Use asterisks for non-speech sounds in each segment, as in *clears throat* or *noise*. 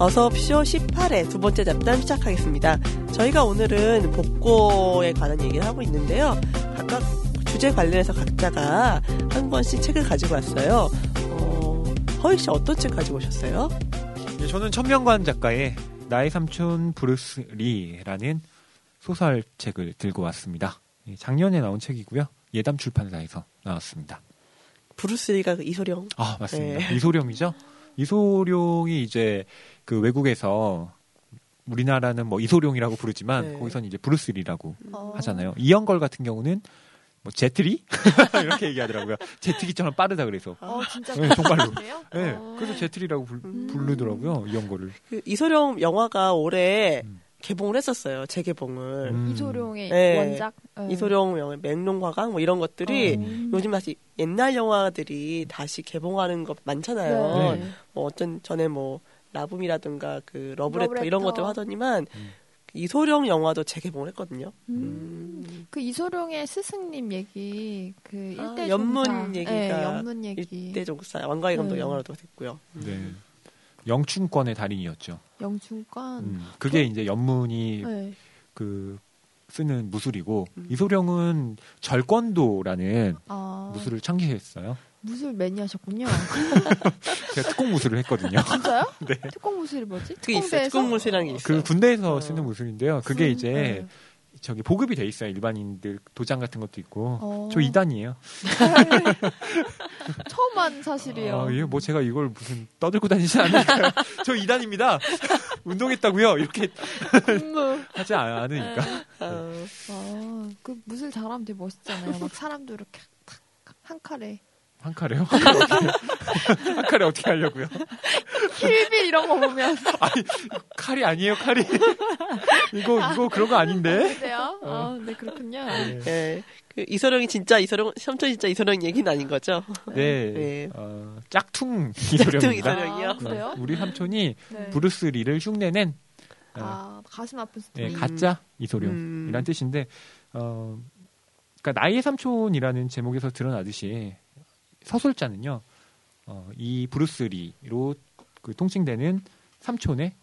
어서옵쇼 18회 두 번째 잡담 시작하겠습니다. 저희가 오늘은 복고에 관한 얘기를 하고 있는데요. 각각 주제 관련해서 각자가 한 권씩 책을 가지고 왔어요. 어, 허익 씨 어떤 책 가지고 오셨어요? 네, 저는 천명관 작가의 나의 삼촌 브루스 리라는 소설책을 들고 왔습니다. 예, 작년에 나온 책이고요. 예담 출판사에서 나왔습니다. 브루스 리가 그 이소룡. 아, 맞습니다. 네. 이소룡이죠. 이소룡이 이제 그 외국에서 우리나라는 뭐 이소룡이라고 부르지만 네. 거기서는 이제 브루스리라고 어. 하잖아요. 이영걸 같은 경우는 뭐 제트리 *laughs* 이렇게 얘기하더라고요. 제트기처럼 빠르다 그래서. 어, 진짜 네, 정말로. 그래요? 네, 어. 그래서 제트리라고 불, 음. 부르더라고요. 이영걸을. 그 이소룡 영화가 올해 음. 개봉을 했었어요. 재개봉을. 음. 이소룡의 네. 원작. 네. 이소룡 영화 맹롱과강 뭐 이런 것들이 어. 요즘 다시 옛날 영화들이 다시 개봉하는 거 많잖아요. 네. 뭐 어떤 전에 뭐 라붐이라든가 그 러브레터, 이런 러브레터. 것들 하더니만 음. 그 이소룡 영화도 재개봉을 했거든요. 음. 음. 그 이소룡의 스승님 얘기, 그 아, 일대 연문. 얘기가 네, 연문 얘기. 일대 종사 왕가희 감독 네. 영화로도 됐고요. 네. 영춘권의 달인이었죠. 영춘권. 음. 그게 이제 연문이 네. 그 쓰는 무술이고 음. 이소룡은 절권도라는 아, 무술을 창시했어요. 무술 매니아셨군요. *laughs* 제가 특공 무술을 했거든요. 진짜요? *laughs* 네. 특공 무술이 뭐지? 특공대에서? 특공무술이라는 게 있어요. 그 군대에서 어. 쓰는 무술인데요. 그게 음, 이제 네. 저기 보급이 돼 있어요. 일반인들 도장 같은 것도 있고. 어. 저 2단이에요. *laughs* 처음 한 사실이에요. 아, 이게 뭐 제가 이걸 무슨 떠들고 다니지 않으니까요. *laughs* 저 2단입니다. *laughs* 운동했다고요. 이렇게 근무. 하지 않으니까. 어, 아, 그 무술 잘하면 되게 멋있잖아요. 막 사람도 이렇게 탁한 칼에 한 칼에요? *laughs* *laughs* 한 칼에 어떻게 하려고요? 킬빌 이런 거 보면 *laughs* 칼이 아니에요, 칼이. 이거, 이거 그런 거 아닌데? 그래요? 아, 네 그렇군요. 네. 예. 그 이소룡이 진짜 이소룡, 삼촌 진짜 이소룡 얘기는 아닌 거죠? 네. 네. 어, 짝퉁 짝퉁 이소룡입니다. 이소룡이요? 아, 그래요? 우리 삼촌이 네. 브루스 리를 흉내낸 어, 아 가슴 아픈 네, 스토리. 가짜 이소룡이란 음. 뜻인데, 어, 그러니까 나의 삼촌이라는 제목에서 드러나듯이 서술자는요, 어, 이 브루스 리로 그 통칭되는 삼촌의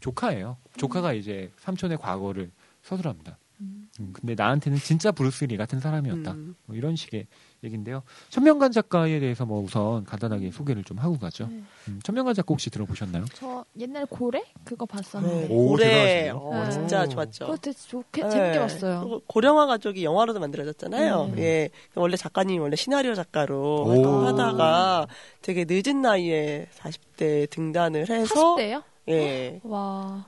조카예요. 조카가 이제 삼촌의 과거를 서술합니다. 음. 음, 근데 나한테는 진짜 브루스 리 같은 사람이었다. 음. 뭐 이런 식의 얘기인데요. 천명관 작가에 대해서 뭐 우선 간단하게 소개를 좀 하고 가죠. 네. 음, 천명관 작가 혹시 들어보셨나요? 저 옛날 고래 그거 네. 봤었는데 오, 고래, 대단하시네요. 어, 네. 진짜 오. 좋았죠. 그거 되게 좋게 네. 재밌게 봤어요. 고령화 가족이 영화로도 만들어졌잖아요. 음. 예. 원래 작가님이 원래 시나리오 작가로 오. 활동하다가 되게 늦은 나이에 40대 등단을 해서 40대요? 예. 와.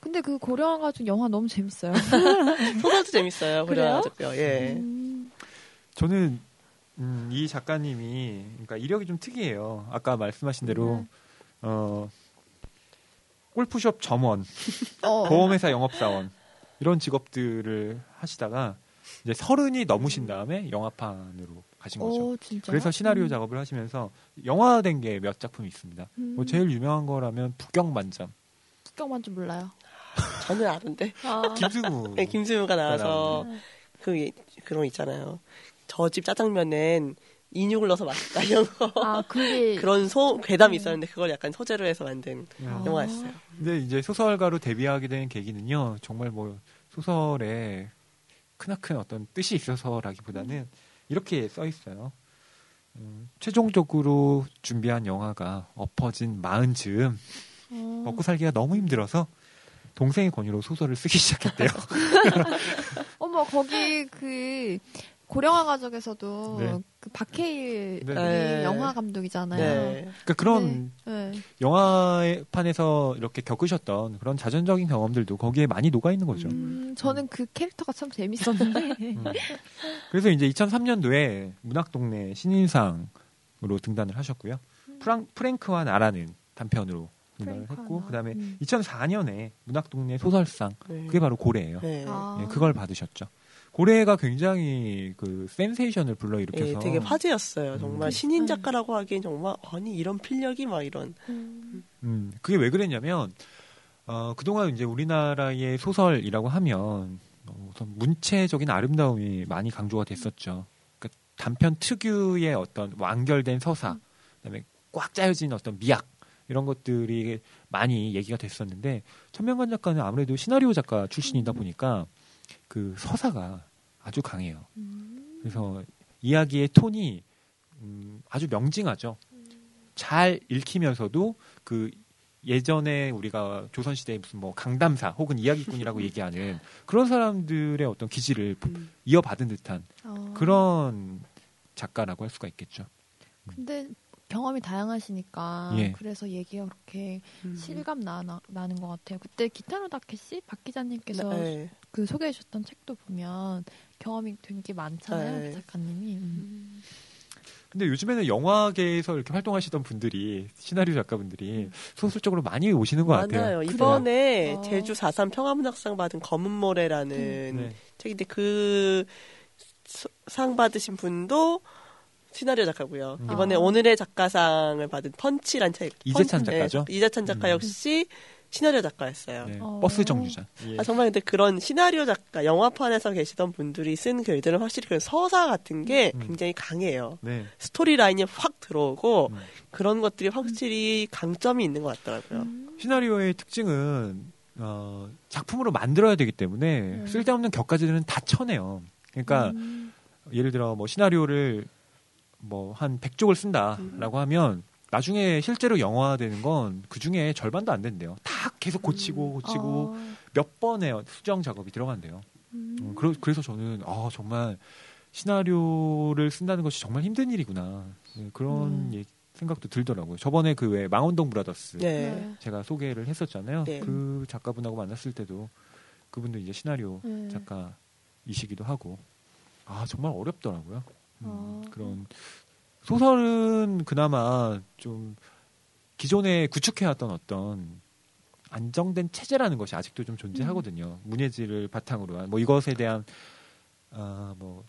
근데 그 고령화 가족 영화 너무 재밌어요. *laughs* 소설도 재밌어요. 고령화 그래요? 가족요. 예. 음, 저는 음, 이 작가님이 그러니까 이력이 좀 특이해요. 아까 말씀하신 대로 음. 어, 골프숍 점원, *laughs* 어. 보험회사 영업사원 이런 직업들을 하시다가 이제 서른이 넘으신 다음에 영화판으로 가신 거죠. 오, 진짜. 그래서 시나리오 작업을 하시면서 영화된 게 몇 작품이 있습니다. 음. 뭐 제일 유명한 거라면 북경반점 국경만 좀 몰라요. *laughs* 저는 아는데. 아. 김승우 네, 김수무가 나와서 네. 그 예- 그런 거 있잖아요. 저 집 짜장면엔 인육을 넣어서 맛있다 이런 거. 아, 그게 *laughs* 그런 소 괴담이 있었는데 그걸 약간 소재로 해서 만든 야. 영화였어요. 근데 이제 소설가로 데뷔하게 된 계기는요, 정말 뭐 소설에 크나큰 어떤 뜻이 있어서라기보다는 이렇게 써 있어요. 음, 최종적으로 준비한 영화가 엎어진 마흔 즈음 어. 먹고 살기가 너무 힘들어서 동생의 권유로 소설을 쓰기 시작했대요. *laughs* 어머, 거기 그 고령화 가족에서도 네. 그 박해일 네. 네. 영화 감독이잖아요. 네. 그러니까 그런 네. 영화판에서 이렇게 겪으셨던 그런 자전적인 경험들도 거기에 많이 녹아 있는 거죠. 음, 저는 그 캐릭터가 참 재밌었는데. 음. 그래서 이제 2003년도에 문학동네 신인상으로 등단을 하셨고요. 프랑, 프랭크와 나라는 단편으로 등단을 했고, 나. 그 다음에 음. 2004년에 문학동네 소설상, 네. 그게 바로 고래예요. 네. 아. 예, 그걸 받으셨죠. 고래가 굉장히 그 센세이션을 불러일으켜서 예, 되게 화제였어요. 정말 음. 신인 작가라고 하기엔 정말 아니 이런 필력이 막 이런. 음. 음, 그게 왜 그랬냐면, 어, 그동안 이제 우리나라의 소설이라고 하면, 어, 우선 문체적인 아름다움이 많이 강조가 됐었죠. 그러니까 단편 특유의 어떤 완결된 서사, 그다음에 꽉 짜여진 어떤 미학, 이런 것들이 많이 얘기가 됐었는데 천명관 작가는 아무래도 시나리오 작가 출신이다 보니까 그 서사가 아주 강해요. 음. 그래서 이야기의 톤이 음, 아주 명징하죠. 잘 읽히면서도 그 예전에 우리가 조선시대에 무슨 뭐 강담사 혹은 이야기꾼이라고 *laughs* 얘기하는 그런 사람들의 어떤 기질을 음. 이어받은 듯한 어. 그런 작가라고 할 수가 있겠죠. 근데 경험이 다양하시니까 예. 그래서 얘기가 그렇게 음. 실감 나, 나, 나는 것 같아요. 그때 기타노 다케시 박 기자님께서 네. 그 소개해 주셨던 책도 보면 경험이 된게 많잖아요. 네. 그 작가님이. 음. 근데 요즘에는 영화계에서 이렇게 활동하시던 분들이 시나리오 작가분들이 소설적으로 많이 오시는 것 같아요. 많아요. 이번에 어. 제주 4.3 평화문학상 받은 검은 모래라는 네. 책인데 그 상 받으신 분도 시나리오 작가고요. 음. 이번에 아. 오늘의 작가상을 받은 펀치란 책. 이재찬 펀- 작가죠? 네, 이재찬 작가 음. 역시 시나리오 작가였어요. 네, 어. 버스 정류장. 예. 아, 정말 근데 그런 시나리오 작가, 영화판에서 계시던 분들이 쓴 글들은 확실히 그 서사 같은 게 음. 굉장히 강해요. 네. 스토리 라인이 확 들어오고 음. 그런 것들이 확실히 강점이 있는 것 같더라고요. 음. 시나리오의 특징은 어, 작품으로 만들어야 되기 때문에 네. 쓸데없는 격가지들은 다 쳐내요. 그러니까 음. 예를 들어 뭐 시나리오를 뭐 한 100쪽을 쓴다라고 하면 나중에 실제로 영화화되는 건 그 중에 절반도 안 된대요. 다 계속 고치고 고치고 어. 몇 번의 수정 작업이 들어간대요. 음. 음, 그러, 그래서 저는 아 정말 시나리오를 쓴다는 것이 정말 힘든 일이구나 네, 그런 음. 예- 생각도 들더라고요. 저번에 그 왜 망원동 브라더스 네. 네. 제가 소개를 했었잖아요. 네. 그 작가분하고 만났을 때도 그분도 이제 시나리오 네. 작가이시기도 하고 아 정말 어렵더라고요. 음, 아. 그런 소설은 그나마 좀 기존에 구축해왔던 어떤 안정된 체제라는 것이 아직도 좀 존재하거든요. 문예지를 바탕으로 한 뭐 이것에 대한 아뭐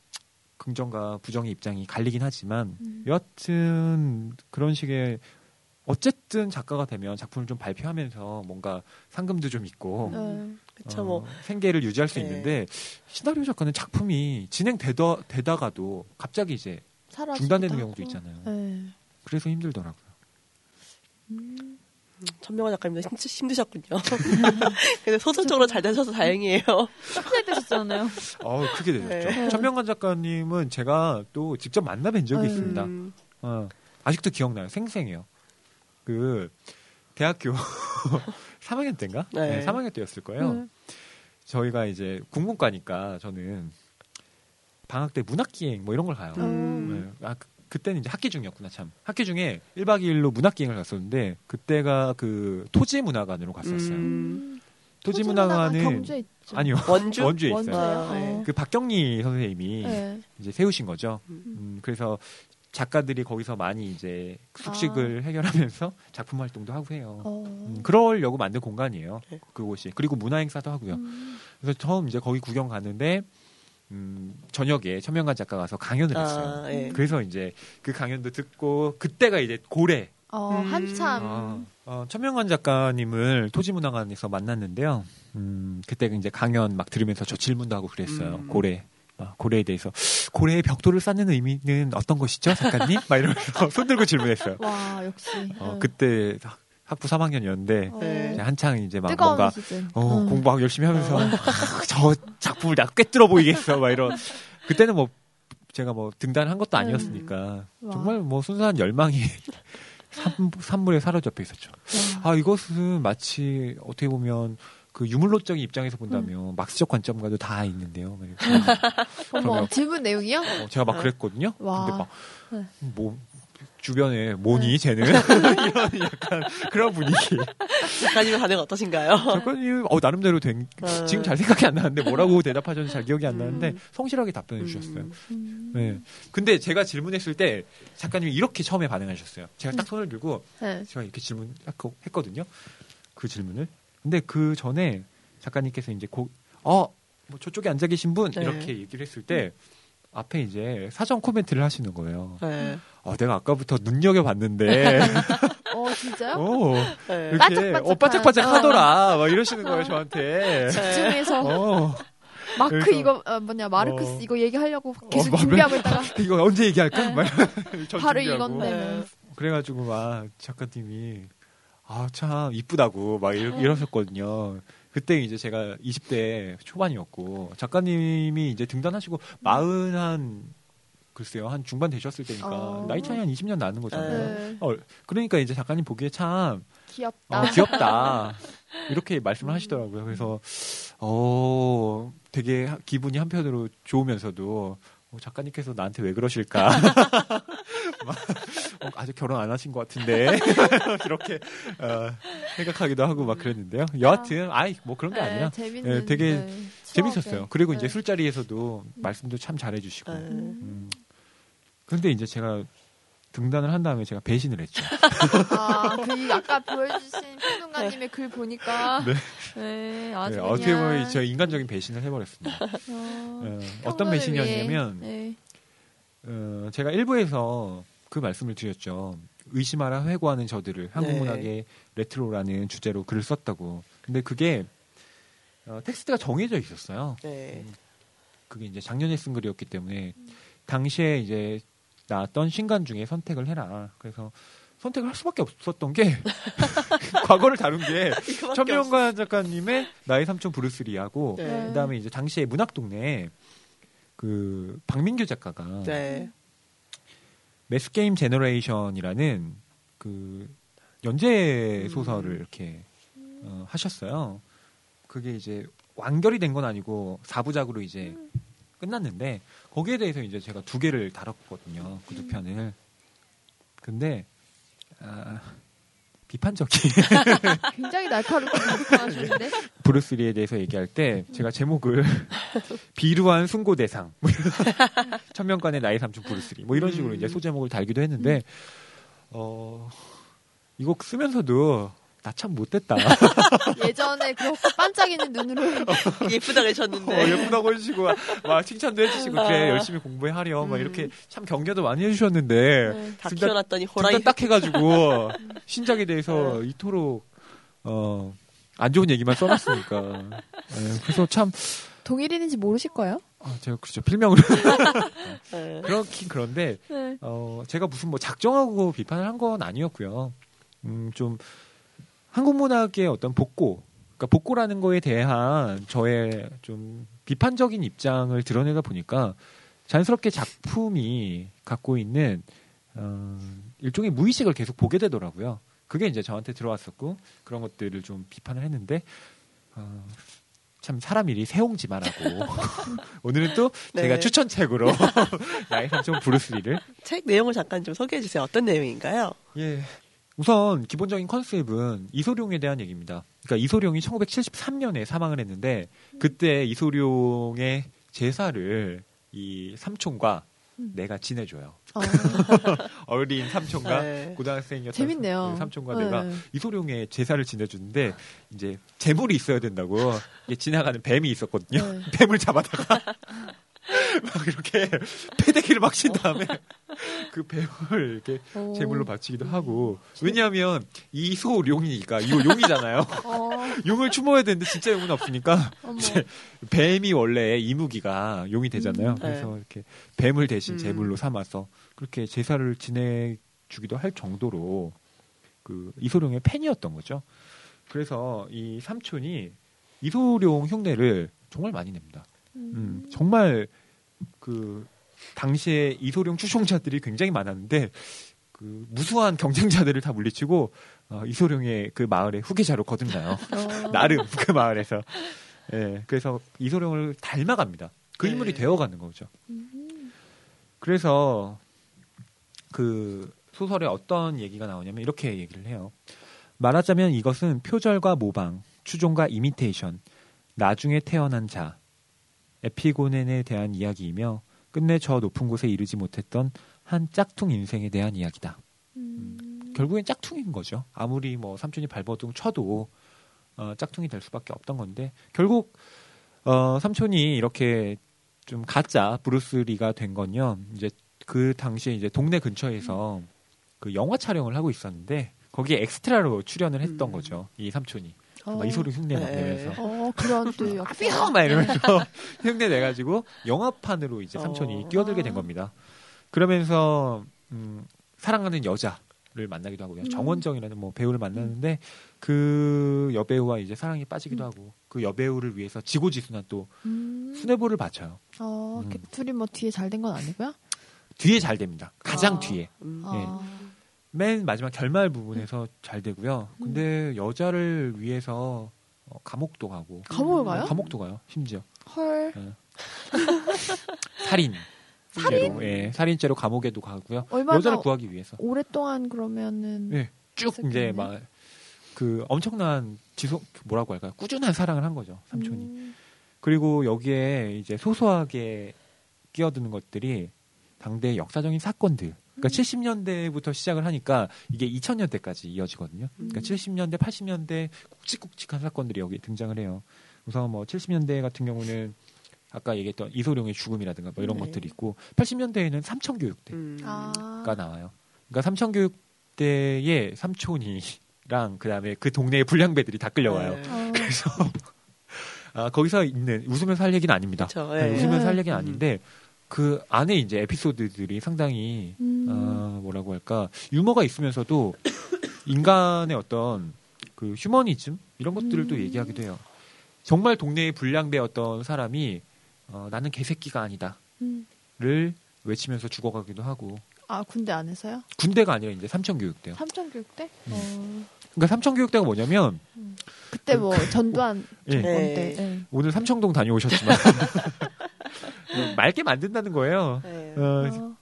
긍정과 부정의 입장이 갈리긴 하지만 음. 여하튼 그런 식의 어쨌든 작가가 되면 작품을 좀 발표하면서 뭔가 상금도 좀 있고 네. 그쵸, 어, 뭐. 생계를 유지할 수 네. 있는데 시나리오 작가는 작품이 진행되다 되다가도 갑자기 이제 사라지기도 중단되는. 경우도 있잖아요. 네. 그래서 힘들더라고요. 음. 천명화 작가님도 힘드, 힘드셨군요. *laughs* 근데 소설적으로 잘 되셔서 다행이에요. 잘 되셨잖아요. *laughs* 어, 크게 되셨죠. 네. 천명관 작가님은 제가 또 직접 만나뵌 적이 음. 있습니다. 음, 어, 아직도 기억나요. 생생해요. 그 대학교 3학년 때인가? 네. 네, 3학년 때였을 거예요. 네. 저희가 이제 국문과니까 저는 방학 때 문학기행 뭐 이런 걸 가요. 음. 네. 아, 그, 그때는 이제 학기 중이었구나 참. 학기 중에 1박 2일로 문학기행을 갔었는데 그때가 그 토지문화관으로 갔었어요. 음. 토지문화관은 있죠. 아니요. *laughs* 원주? 원주에 있어요. 원주예요. 아, 네. 어. 그 박경리 선생님이 네. 이제 세우신 거죠. 음. 음, 그래서 작가들이 거기서 많이 이제 숙식을 해결하면서 *laughs* 작품 활동도 하고 해요. 어. 음, 그러려고 만든 공간이에요. 네. 그곳이. 그리고 문화 행사도 하고요. 음. 그래서 처음 이제 거기 구경 갔는데 음, 저녁에 천명관 작가가 가서 강연을 했어요. 아, 예. 그래서 이제 그 강연도 듣고 그때가 이제 고래. 어, 음. 한참. 아, 어, 천명관 작가님을 토지문화관에서 만났는데요. 음, 그때 이제 강연 막 들으면서 저 질문도 하고 그랬어요. 음. 고래. 아, 고래에 대해서 고래의 벽돌을 쌓는 의미는 어떤 것이죠, 작가님? 막 이러면서 *laughs* 손 들고 질문했어요. 와, 역시. 어, 네. 그때 학- 학부 3학년이었는데 어. 네. 한창 이제 막 뭔가 시즌. 어, 어. 공부하고 열심히 하면서 *laughs* 아, 저 작품을 내가 꿰뚫어 보이겠어 막 이런 그때는 뭐 제가 뭐 등단한 것도 아니었으니까 와. 정말 뭐 순수한 열망이 *laughs* 산, 산물에 사로잡혀 있었죠. 와. 아 이것은 마치 어떻게 보면 그 유물론적인 입장에서 본다면 막스적 관점과도 다 있는데요. *laughs* 어머, 그러면- 질문 내용이요? 어, 제가 막 그랬거든요. 와. 근데 막 네. 뭐 주변에 뭐니 네. 쟤는 *laughs* 이런 약간 그런 분위기. 작가님의 반응 어떠신가요? 작가님 어 나름대로 된 어. 지금 잘 생각이 안 나는데 뭐라고 대답하셨는지 잘 기억이 안 나는데 음. 성실하게 답변해 주셨어요. 음. 음. 네. 근데 제가 질문했을 때 작가님이 이렇게 처음에 반응하셨어요. 제가 딱 손을 들고 네. 제가 이렇게 질문했거든요. 그 질문을. 근데 그 전에 작가님께서 이제 고, 어, 뭐 저쪽에 앉아 계신 분 네. 이렇게 얘기를 했을 때 앞에 이제 사전 코멘트를 하시는 거예요. 네. 어, 내가 아까부터 눈여겨 봤는데, *laughs* 어, 진짜요? 어, 네. 이렇게 바짝바짝한. 어, 바짝바짝 하더라. 막 이러시는 거예요, 저한테. *laughs* 집중해서 어, 마크 그래서- 이거 어, 뭐냐 마르크스 어. 이거 얘기하려고 계속 뭐, 준비하고 있다가 *laughs* 이거 언제 얘기할까? 네. 바로. 이건데. 네. 그래가지고 막 작가님이 아, 참, 이쁘다고 막 이러, 이러셨거든요. 그때 이제 제가 20대 초반이었고, 작가님이 이제 등단하시고, 마흔 한, 글쎄요, 한 중반 되셨을 때니까, 어. 나이 차이 한 20년 나는 거잖아요. 네. 어, 그러니까 이제 작가님 보기에 참, 귀엽다. 어, 귀엽다. *laughs* 이렇게 말씀을 하시더라고요. 그래서, 어, 되게 하- 기분이 한편으로 좋으면서도, 어, 작가님께서 나한테 왜 그러실까? *laughs* 막, *laughs* 어, 아직 결혼 안 하신 것 같은데. *laughs* 이렇게, 어, 생각하기도 하고 막 그랬는데요. 여하튼, 아이, 뭐 그런 게 네, 아니라, 재밌는. 예, 되게 네, 재밌었어요. 그리고 이제 네. 술자리에서도 말씀도 참 잘해주시고. 네. 음. 근데 이제 제가 등단을 한 다음에 제가 배신을 했죠. 아, 그 아까 보여주신 평론가님의 글 보니까 네. 네, 아주 네, 어떻게 보면 저 인간적인 배신을 해버렸습니다. 어, 어, 평론을 배신이었냐면 네. 어, 제가 일부에서 그 말씀을 드렸죠. 의심하라 회고하는 저들을 한국 네. 문학의 레트로라는 주제로 글을 썼다고. 근데 그게 어, 텍스트가 정해져 있었어요. 네. 그게 이제 작년에 쓴 글이었기 때문에 당시에 이제 나왔던 신간 중에 선택을 해라. 그래서 선택을 할 수밖에 없었던 게 *laughs* 과거를 다룬 게 *laughs* 천명관 작가님의 나의 삼촌 브루스리하고 없- 네. 네. 그다음에 이제 당시에 문학 동네 그 박민규 작가가 네. 매스 게임 generation이라는 그 연재 음. 소설을 이렇게 어, 하셨어요. 그게 이제 완결이 된 건 아니고 사부작으로 이제 끝났는데 거기에 대해서 이제 제가 두 개를 다뤘거든요. 그 두 편을. 근데 아, 비판적인. *laughs* 굉장히 날카롭게 비판하시는데? 브루스리에 대해서 얘기할 때 제가 제목을 *laughs* 비루한 순고 대상 뭐 *laughs* 천명간의 나이 삼촌 브루스리 뭐 이런 식으로 음. 이제 소제목을 달기도 했는데 어 이거 쓰면서도 나 참 못됐다 *laughs* 예전에 그렇게 반짝이는 눈으로 *laughs* 예쁘다 어, 그러셨는데. 예쁘다고 해주시고 막, 막 칭찬도 해주시고 그래 아. 열심히 공부하렴 막 음. 이렇게 참 격려도 많이 해주셨는데 네. 다 키워놨더니 호랑이. 딱 해가지고 *laughs* 신작에 대해서 이토록 어. 안 좋은 얘기만 써놨으니까. 네, 그래서 참, 동일인인지 모르실 거예요? 아, 제가 그렇죠. 필명으로. 네. 그렇긴 그런데 네. 어 제가 무슨 뭐 작정하고 비판을 한 건 아니었고요. 음 좀 한국 문학의 어떤 복고, 그러니까 복고라는 거에 대한 저의 좀 비판적인 입장을 드러내다 보니까 자연스럽게 작품이 갖고 있는 어, 일종의 무의식을 계속 보게 되더라고요. 그게 이제 저한테 들어왔었고 그런 것들을 좀 비판을 했는데 어, 참 사람 일이 세옹지마라고 *laughs* 오늘은 또 네. 제가 추천책으로 *laughs* 나의 삼촌 브루스리를 책 내용을 잠깐 좀 소개해 주세요. 어떤 내용인가요? 예. 우선 기본적인 컨셉은 이소룡에 대한 얘기입니다. 그러니까 이소룡이 1973년에 사망을 했는데 그때 이소룡의 제사를 이 삼촌과 음. 내가 지내줘요. 어, *laughs* 어린 삼촌과 네. 고등학생이었던 재밌네요. 그 삼촌과 네. 내가 이소룡의 제사를 지내주는데 이제 재물이 있어야 된다고 지나가는 뱀이 있었거든요. 네. *laughs* 뱀을 잡아다가 *laughs* 막 이렇게 패대기를 막 친 다음에 *laughs* 그 뱀을 이렇게 오. 제물로 바치기도 하고 왜냐하면 이소룡이니까 이거 용이잖아요. *laughs* 어, *laughs* 용을 추모해야 되는데 진짜 용은 없으니까. 이제 뱀이 원래 이무기가 용이 되잖아요. 음. 그래서 네. 이렇게 뱀을 대신 음. 제물로 삼아서 그렇게 제사를 지내 주기도 할 정도로 그 이소룡의 팬이었던 거죠. 그래서 이 삼촌이 이소룡 흉내를 정말 많이 냅니다. 음, 정말 그 당시에 이소룡 추종자들이 굉장히 많았는데 그 무수한 경쟁자들을 다 물리치고 어, 이소룡의 그 마을의 후계자로 거듭나요. 어. *laughs* 나름 그 마을에서. 예, 그래서 이소룡을 닮아갑니다. 그 네. 인물이 되어가는 거죠. 음. 그래서 그 소설에 어떤 얘기가 나오냐면 이렇게 얘기를 해요. 말하자면 이것은 표절과 모방, 추종과 이미테이션, 나중에 태어난 자, 에피고넨에 대한 이야기이며 끝내 저 높은 곳에 이르지 못했던 한 짝퉁 인생에 대한 이야기다. 음. 결국엔 짝퉁인 거죠. 아무리 뭐 삼촌이 발버둥 쳐도 어, 짝퉁이 될 수밖에 없던 건데 결국 어, 삼촌이 이렇게 좀 가짜 브루스리가 된 건요. 이제 그 당시에 이제 동네 근처에서 그 영화 촬영을 하고 있었는데 거기에 엑스트라로 출연을 했던 음. 거죠. 이 삼촌이 어. 막 이소리 흉내 막 네. 내면서 어, 그런 또 *laughs* 아. 뿅! 막 이러면서 *laughs* 흉내 내가지고 영화판으로 이제 삼촌이 어. 끼어들게 된 겁니다. 그러면서 음, 사랑하는 여자 여배우를 만나기도 하고요. 음. 정원정이라는 뭐 배우를 만나는데 그 여배우와 이제 사랑에 빠지기도 음. 하고 그 여배우를 위해서 지고지순한 또 음. 수뇌부를 바쳐요. 어, 음. 그 둘이 뭐 뒤에 잘 된 건 아니고요? 뒤에 잘 됩니다. 가장 아. 뒤에. 음. 아. 맨 마지막 결말 부분에서 잘 되고요. 근데 여자를 위해서 어, 감옥도 가고 감옥을 가요? 감옥도 가요. 심지어 헐. *laughs* 살인. 살인? 죄로, 예, 살인죄로 감옥에도 가고요. 여자를 구하기 위해서 오랫동안 그러면은 예, 쭉 이제. 막 그 엄청난 지속 뭐라고 할까요? 꾸준한 사랑을 한 거죠. 삼촌이. 음. 그리고 여기에 이제 소소하게 끼어드는 것들이 당대 역사적인 사건들. 그러니까 음. 70년대부터 시작을 하니까 이게 2000년대까지 이어지거든요. 그러니까 음. 70년대, 80년대 굵직굵직한 사건들이 여기 등장을 해요. 우선 뭐 70년대 같은 경우는 아까 얘기했던 이소룡의 죽음이라든가 뭐 이런 네. 것들이 있고 80년대에는 삼천교육대가 음. 아. 나와요. 그러니까 삼천교육대의 삼촌이랑 그다음에 그 동네의 불량배들이 다 끌려와요. 네. 어. 그래서 *laughs* 아, 거기서 있는 웃으면서 할 얘기는 아닙니다. 그쵸, 네, 예. 웃으면서 할 얘기는 음. 아닌데 그 안에 이제 에피소드들이 상당히 음. 어, 뭐라고 할까 유머가 있으면서도 인간의 어떤 그 휴머니즘 이런 것들을 또 음. 얘기하기도 해요. 정말 동네의 불량배였던 사람이 어, 나는 개새끼가 아니다를 음. 외치면서 죽어가기도 하고 아 군대 안에서요? 군대가 아니라 이제 삼천교육대요. 삼천교육대? 음. 어. 그러니까 삼천교육대가 뭐냐면 그때 뭐 전두환 예, 정권 네. 때. 예. 오늘 삼청동 다녀오셨지만 *laughs* 맑게 만든다는 거예요. 네. 어, 어.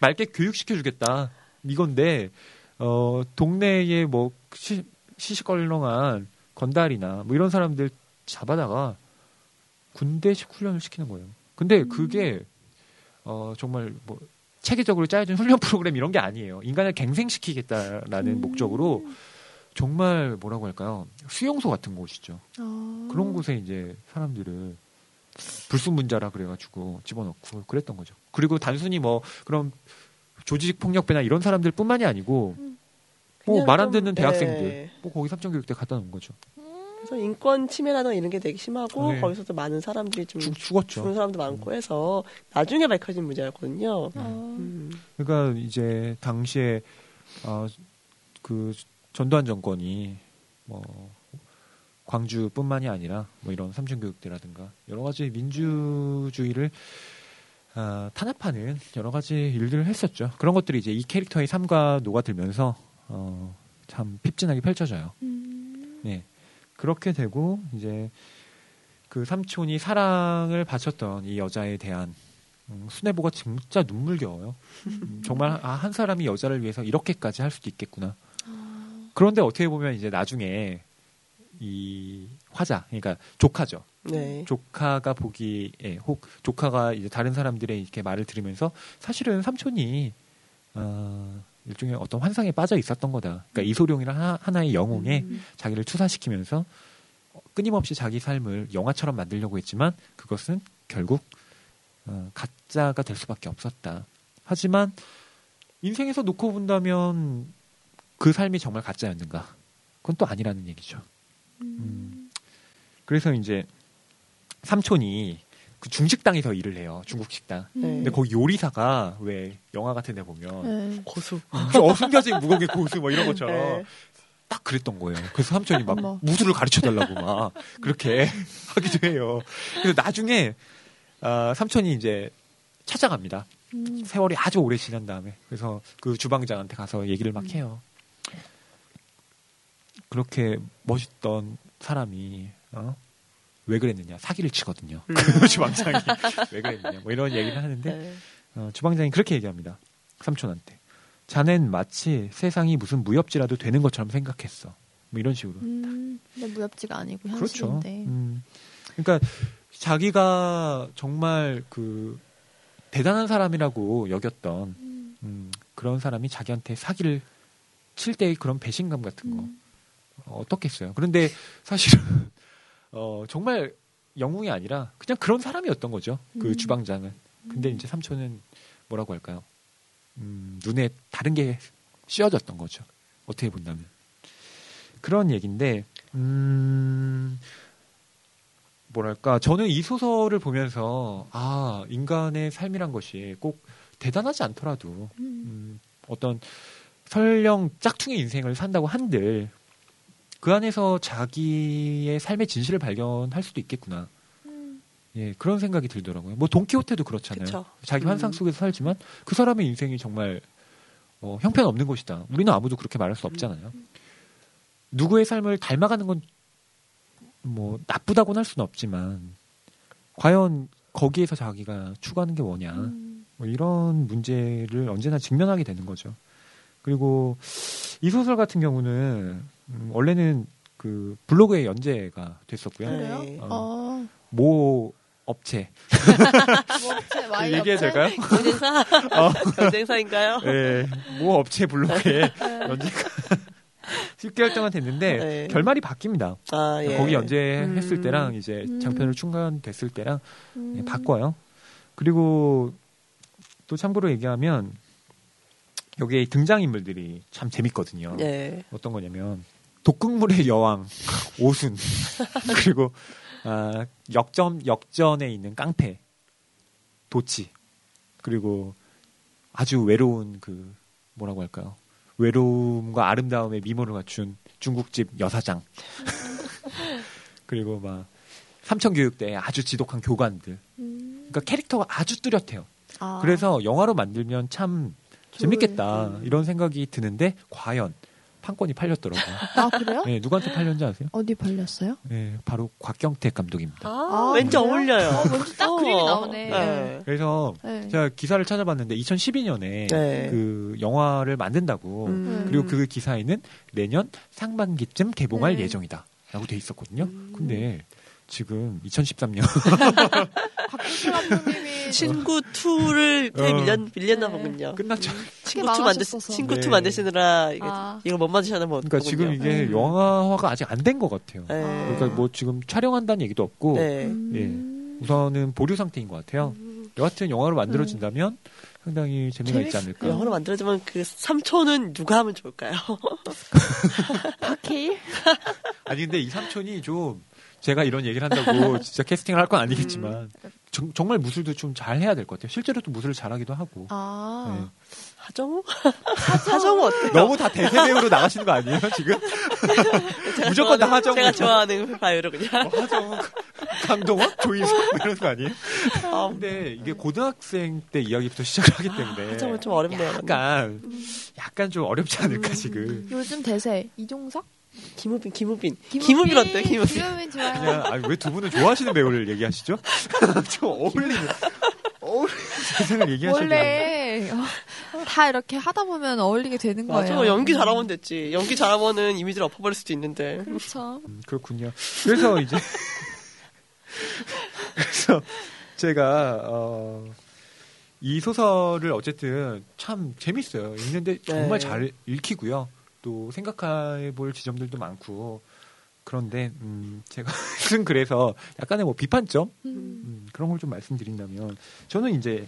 맑게 교육시켜 주겠다. 이건데, 어, 동네에 뭐, 시, 시시껄렁한 건달이나 뭐 이런 사람들 잡아다가 군대식 훈련을 시키는 거예요. 근데 그게, 어, 정말 뭐, 체계적으로 짜여진 훈련 *laughs* 프로그램 이런 게 아니에요. 인간을 갱생시키겠다라는 음. 목적으로 정말 뭐라고 할까요? 수용소 같은 곳이죠. 아. 그런 곳에 이제 사람들을 불순문자라 그래가지고 집어넣고 그랬던 거죠. 그리고 단순히 뭐 그런 조직 폭력배나 이런 사람들뿐만이 아니고 음. 뭐 그냥 말안 좀, 듣는 대학생들 네. 뭐 거기 삼천교육대 갖다 놓은 거죠. 그래서 인권 침해라는 이런 게 되게 심하고 네. 거기서도 많은 사람들이 좀 죽, 죽었죠. 죽은 사람도 많고 해서 나중에 밝혀진 문제였거든요. 어. 음. 그러니까 이제 당시에 어, 그 전두환 정권이 뭐 광주뿐만이 아니라 뭐 이런 삼천교육대라든가 여러 가지 민주주의를 아, 탄압하는 여러 가지 일들을 했었죠. 그런 것들이 이제 이 캐릭터의 삶과 녹아들면서 어, 참 핍진하게 펼쳐져요. 음. 네. 그렇게 되고 이제 그 삼촌이 사랑을 바쳤던 이 여자에 대한 음, 순애보가 진짜 눈물겨워요. 음, 정말 아, 한 사람이 여자를 위해서 이렇게까지 할 수도 있겠구나. 아. 그런데 어떻게 보면 이제 나중에 이 화자, 그러니까 조카죠. 네. 조카가 보기에 혹 조카가 이제 다른 사람들의 이렇게 말을 들으면서 사실은 삼촌이 어, 일종의 어떤 환상에 빠져 있었던 거다. 그러니까 이소룡이란 하나, 하나 의 영웅에 음. 자기를 투사시키면서 끊임없이 자기 삶을 영화처럼 만들려고 했지만 그것은 결국 어, 가짜가 될 수밖에 없었다. 하지만 인생에서 놓고 본다면 그 삶이 정말 가짜였는가? 그건 또 아니라는 얘기죠. 음. 그래서 이제 삼촌이 그 중식당에서 일을 해요. 중국 식당. 음. 네. 근데 거기 요리사가 왜 영화 같은 데 보면 네. 고수. 어순겨진 무공의 고수 뭐 이런 것처럼 네. 딱 그랬던 거예요. 그래서 삼촌이 막 어머. 무술을 가르쳐 달라고 막 그렇게 *laughs* 하기도 해요. 그래서 나중에 아, 삼촌이 이제 찾아갑니다. 음. 세월이 아주 오래 지난 다음에 그래서 그 주방장한테 가서 얘기를 막 해요. 그렇게 멋있던 사람이 어? 왜 그랬느냐 사기를 치거든요. 음. 그 *laughs* 주방장이 왜 그랬느냐 뭐 이런 얘기를 하는데 네. 어, 주방장이 그렇게 얘기합니다. 삼촌한테 자넨 마치 세상이 무슨 무협지라도 되는 것처럼 생각했어. 뭐 이런 식으로. 음. 근데 무협지가 아니고 그렇죠. 현실인데. 음. 그러니까 자기가 정말 그 대단한 사람이라고 여겼던 음. 음, 그런 사람이 자기한테 사기를 칠 때의 그런 배신감 같은 거 음. 어, 어떻겠어요. 그런데 사실은 *laughs* 어, 정말 영웅이 아니라 그냥 그런 사람이었던 거죠. 그 음. 주방장은. 근데 이제 삼촌은 뭐라고 할까요? 음, 눈에 다른 게 씌워졌던 거죠. 어떻게 본다면. 그런 얘기인데, 음, 뭐랄까. 저는 이 소설을 보면서, 아, 인간의 삶이란 것이 꼭 대단하지 않더라도, 음. 음, 어떤 설령 짝퉁의 인생을 산다고 한들 그 안에서 자기의 삶의 진실을 발견할 수도 있겠구나. 음. 예, 그런 생각이 들더라고요. 뭐 돈키호테도 그렇잖아요. 그쵸. 자기 음. 환상 속에서 살지만 그 사람의 인생이 정말 어, 형편없는 것이다. 우리는 아무도 그렇게 말할 수 없잖아요. 누구의 삶을 닮아가는 건 뭐 나쁘다고는 할 수는 없지만 과연 거기에서 자기가 추구하는 게 뭐냐 음. 뭐 이런 문제를 언제나 직면하게 되는 거죠. 그리고 이 소설 같은 경우는 음, 원래는 그 블로그에 연재가 됐었고요. 네. 어, 어. 모 업체 *laughs* 뭐 업체, 얘기해도 업체? 될까요? 경쟁사? 경쟁사인가요? *laughs* 네, 모 업체 블로그에 네. 연재가 *laughs* 10개월 동안 됐는데 네. 결말이 바뀝니다. 아, 예. 거기 연재했을 음. 때랑 이제 음. 장편으로 충간됐을 때랑 음. 예, 바꿔요. 그리고 또 참고로 얘기하면 여기에 등장 인물들이 참 재밌거든요. 예. 어떤 거냐면 독극물의 여왕 오순 *laughs* 그리고 아, 역전 역전에 있는 깡패 도치 그리고 아주 외로운 그 뭐라고 할까요? 외로움과 아름다움의 미모를 갖춘 중국집 여사장 *laughs* 그리고 막 삼천 교육대의 아주 지독한 교관들 음. 그러니까 캐릭터가 아주 뚜렷해요. 아. 그래서 영화로 만들면 참 재밌겠다 음. 이런 생각이 드는데 과연 판권이 팔렸더라고요. 아, 그래요? 네, 누구한테 팔렸는지 아세요? 어디 팔렸어요? 네, 바로 곽경택 감독입니다. 아, 아, 왠지 그래요? 어울려요. 어, 왠지 딱 그림이 나오네. 네. 그래서 네. 제가 기사를 찾아봤는데 2012년에 네. 그 영화를 만든다고 음. 그리고 그 기사에는 내년 상반기쯤 개봉할 네. 예정이다라고 돼 있었거든요. 음. 근데 지금 2013년 *laughs* 곽경수 감독님이 친구 2를 어. 밀렸, 밀렸나 네. 보군요. 끝났죠. 친구 크게 2 만드. 친구 2 네. 만드시느라 이게 아. 이걸 못 만드셨나 뭐. 그러니까 지금 이게 음. 영화화가 아직 안 된 것 같아요. 네. 그러니까 뭐 지금 촬영한다는 얘기도 없고 네. 음. 우선은 보류 상태인 것 같아요. 여하튼 영화로 만들어진다면 상당히 재미가 있지 재밌- 않을까. 영화로 만들어지면 그 3초는 누가 하면 좋을까요? *laughs* 박해일? 아니 근데 이 삼촌이 좀 제가 이런 얘기를 한다고 *laughs* 진짜 캐스팅을 할 건 아니겠지만 정, 정 말 무술도 좀 잘 해야 될 것 같아요. 실제로도 무술을 잘하기도 하고. 아. 하정우? 하정우 어때요? 너무 다 대세 배우로 나가시는 거 아니에요 지금? *laughs* 무조건 다 하정우. 제가 좋아하는 바이오로 그냥. 뭐 하정우, 강동원, 조인성 뭐 이런 거 아니에요? 아, 근데 이게 고등학생 때 이야기부터 시작을 하기 때문에 하정우 좀 어렵네요. 약간 약간 좀 어렵지 않을까 지금. 요즘 대세 이종석? 김우빈, 김우빈. 김우빈 어때요, 김우빈? 김우빈 좋아요. 그냥 왜두 분은 좋아하시는 배우를 얘기하시죠? *laughs* 좀 어울리는 어울리는 세상을. 원래 어, 다 이렇게 하다 보면 어울리게 되는 맞아, 거예요. 연기 잘하면 됐지. 연기 잘하면은 이미지를 엎어버릴 수도 있는데. 그렇죠. 음, 그렇군요. 그래서 이제 *laughs* 그래서 제가 어, 이 소설을 어쨌든 참 재밌어요. 읽는데 정말 네. 잘 읽히고요. 또 생각해 볼 지점들도 많고 그런데 음, 제가 *laughs* 쓴 그래서 약간의 뭐 비판점 음. 음, 그런 걸 좀 말씀드린다면 저는 이제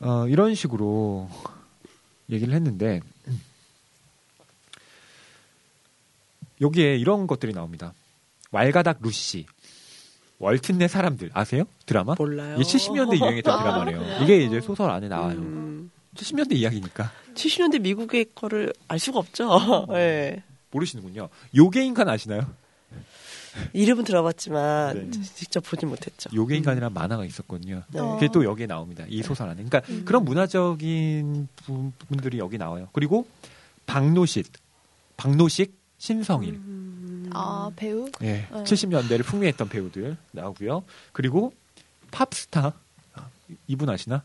어, 이런 식으로 얘기를 했는데 여기에 이런 것들이 나옵니다. 왈가닥 루시, 월튼 내 사람들 아세요? 드라마? 몰라요. 이게 70년대 유행했던 *laughs* 아, 드라마래요. 그래요? 이게 이제 소설 안에 나와요. 음, 70년대 이야기니까 70년대 미국의 거를 알 수가 없죠. *laughs* 예. 모르시는군요. 요괴인간 아시나요? 이름은 들어봤지만 네. 직접 보진 못했죠. 요괴인간이라는 만화가 있었거든요. 네. 어. 그게 또 여기에 나옵니다. 이 소설 안에. 그러니까 음. 그런 문화적인 부- 부분들이 여기 나와요. 그리고 박노식, 박노식, 신성일. 음, 아 배우? 예, 네. 70년대를 풍미했던 배우들 나오고요. 그리고 팝스타 아, 이분 아시나?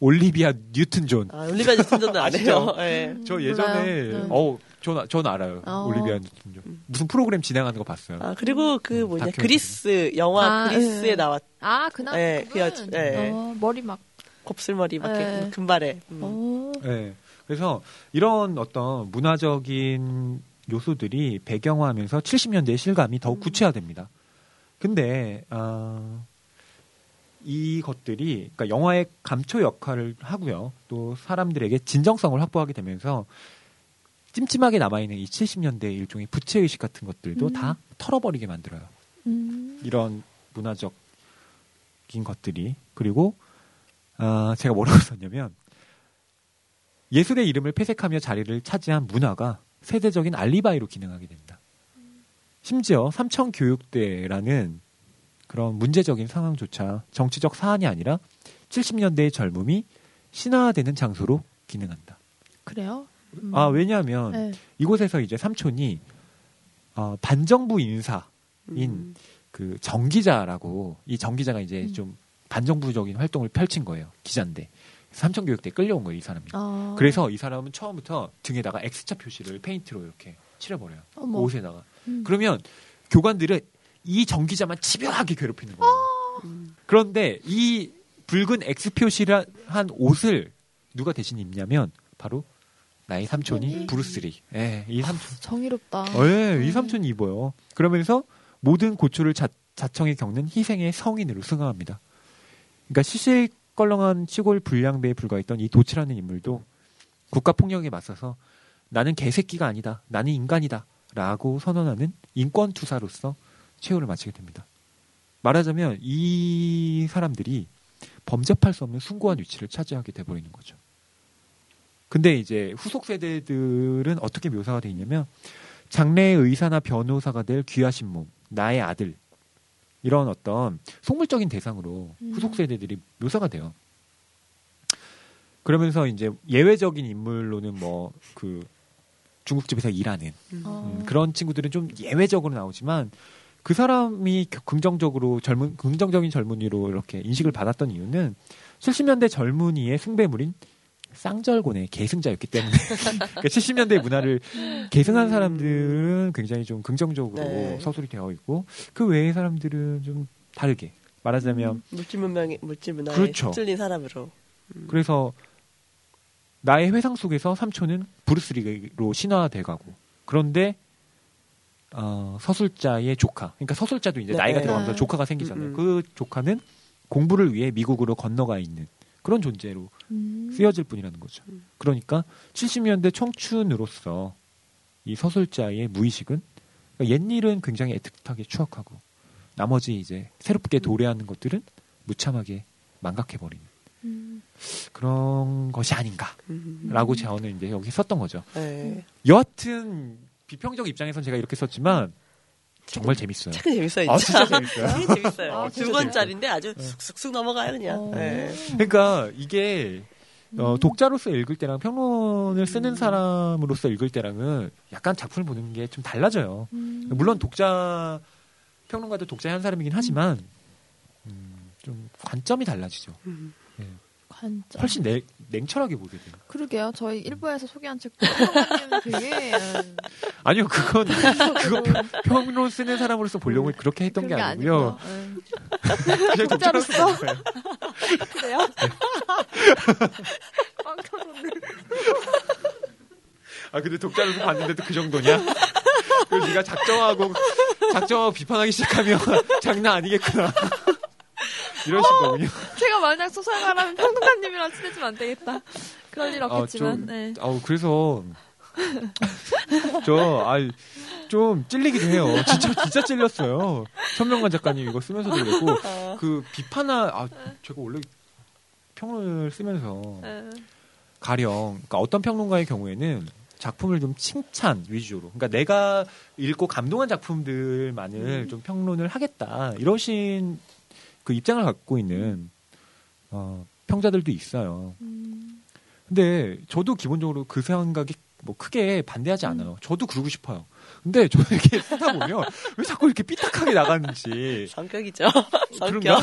올리비아 뉴튼 존. 아, 올리비아 *laughs* 안 해요. 아시죠? 예. 저 예전에 몰라요. 네. 어, 전, 전 알아요. 어. 올리비아 뉴튼 존. 무슨 프로그램 진행하는 거 봤어요. 아, 그리고 그 뭐냐, 다큐멘터리. 그리스, 영화 아, 그리스에 예. 나왔, 아 그날 예, 그분? 그 여자, 예. 어, 머리 막. 곱슬머리, 막 이렇게 예. 금발에. 음. 어. 네. 그래서 이런 어떤 문화적인 요소들이 배경화하면서 70년대의 실감이 더욱 구체화됩니다. 근데 아, 이것들이 그러니까 영화의 감초 역할을 하고요. 또 사람들에게 진정성을 확보하게 되면서 찜찜하게 남아있는 이 70년대의 일종의 부채의식 같은 것들도 음. 다 털어버리게 만들어요. 음. 이런 문화적인 것들이 그리고 아, 제가 뭐라고 *laughs* 썼냐면 예술의 이름을 폐색하며 자리를 차지한 문화가 세대적인 알리바이로 기능하게 됩니다. 심지어 삼청교육대라는 그런 문제적인 상황조차 정치적 사안이 아니라 70년대의 젊음이 신화되는 장소로 기능한다. 그래요? 음. 아 왜냐하면 네. 이곳에서 이제 삼촌이 어, 반정부 인사인 음. 그 정기자라고 이 정기자가 이제 음. 좀 반정부적인 활동을 펼친 거예요 기자인데 삼청교육대 끌려온 거예요 이 사람이. 아. 그래서 이 사람은 처음부터 등에다가 X자 표시를 페인트로 이렇게 칠해버려요 어머. 옷에다가. 음. 그러면 교관들은 이 정기자만 집요하게 괴롭히는 거예요. 음. 그런데 이 붉은 X 표시를 한 옷을 누가 대신 입냐면 바로 나의 삼촌이 삼촌이? 브루스리. 예, 이 삼촌. 정의롭다. 어, 예, 이 음. 삼촌이 입어요. 그러면서 모든 고초를 자, 자청에 겪는 희생의 성인으로 승화합니다. 그러니까 시시껄렁한 시골 불량배에 불과했던 이 도치라는 인물도 국가 폭력에 맞서서 나는 개새끼가 아니다. 나는 인간이다. 라고 선언하는 인권 투사로서 최후를 마치게 됩니다. 말하자면 이 사람들이 범접할 수 없는 숭고한 위치를 차지하게 돼버리는 거죠. 근데 이제 후속 세대들은 어떻게 묘사가 돼 있냐면 장래의 의사나 변호사가 될 귀하신 몸, 나의 아들 이런 어떤 속물적인 대상으로 음. 후속 세대들이 묘사가 돼요. 그러면서 이제 예외적인 인물로는 뭐 그 중국집에서 일하는 음. 어. 음, 그런 친구들은 좀 예외적으로 나오지만 그 사람이 겨- 긍정적으로 젊은 긍정적인 젊은이로 이렇게 인식을 받았던 이유는 70년대 젊은이의 숭배물인 쌍절곤의 계승자였기 때문에 *laughs* 그러니까 70년대 문화를 계승한 사람들은 굉장히 좀 긍정적으로 네. 서술이 되어 있고 그 외의 사람들은 좀 다르게 말하자면 물질 문명의 물질 문화에 그렇죠. 휩쓸린 사람으로. 그래서 나의 회상 속에서 삼촌은 브루스리로 신화돼 가고 그런데 어, 서술자의 조카 그러니까 서술자도 이제 네. 나이가 들어가면서 네. 조카가 생기잖아요. 음, 음. 그 조카는 공부를 위해 미국으로 건너가 있는 그런 존재로 음. 쓰여질 뿐이라는 거죠. 음. 그러니까 70년대 청춘으로서 이 서술자의 무의식은 그러니까 옛일은 굉장히 애틋하게 추억하고 나머지 이제 새롭게 도래하는 것들은 무참하게 망각해버리는 음. 그런 것이 아닌가라고 음. 제언을 이제 여기 썼던 거죠. 네. 여하튼 비평적 입장에선 제가 이렇게 썼지만 정말 재밌어요. 책은 재밌어요. 아 진짜. 진짜 재밌어요. 책은 *laughs* 재밌어요. 아, 두 진짜 권짜리인데 아주 네. 쑥쑥쑥 넘어가요 그냥. 어. 네. 그러니까 이게 어, 음. 독자로서 읽을 때랑 평론을 쓰는 음. 사람으로서 읽을 때랑은 약간 작품을 보는 게 좀 달라져요. 음. 물론 독자 평론가도 독자의 한 사람이긴 하지만 음, 좀 관점이 달라지죠. 음. 관점. 훨씬 냉, 냉철하게 보게 돼요. 그러게요. 저희 일부에서 소개한 책 되게 음, 아니요, 그건 *laughs* 그거 평- 평론 쓰는 사람으로서 보려고 그렇게 했던 게 아니고요. 아니고. 음. 그냥 독자로서 독자로서? 보는 거예요. 그래요? 빵 터졌네. 아 근데 독자로서 봤는데도 그 정도냐? 그리고 네가 작정하고 작정하고 비판하기 시작하면 *laughs* 장난 아니겠구나. 이러신 거군요. 제가 만약 소설가라면 평론가님이랑 친해지면 안 되겠다. 그럴 일 아, 없겠지만. 좀- 네. 아우 그래서 저아좀 찔리기도 해요. 진짜 진짜 찔렸어요. 천명관 작가님 이거 쓰면서도 그랬고 아, 그 비판하 아 제가 원래 평론을 쓰면서 네. 가령 그러니까 어떤 평론가의 경우에는 작품을 좀 칭찬 위주로 그러니까 내가 읽고 감동한 작품들만을 음. 좀 평론을 하겠다 이러신 그 입장을 갖고 있는 어, 평자들도 있어요. 음. 근데 저도 기본적으로 그 생각이 뭐 크게 반대하지 음. 않아요. 저도 그러고 싶어요. 근데 저는 이렇게 *laughs* 쓰다 보면 왜 자꾸 이렇게 삐딱하게 나가는지 성격이죠. 그런가? 성격.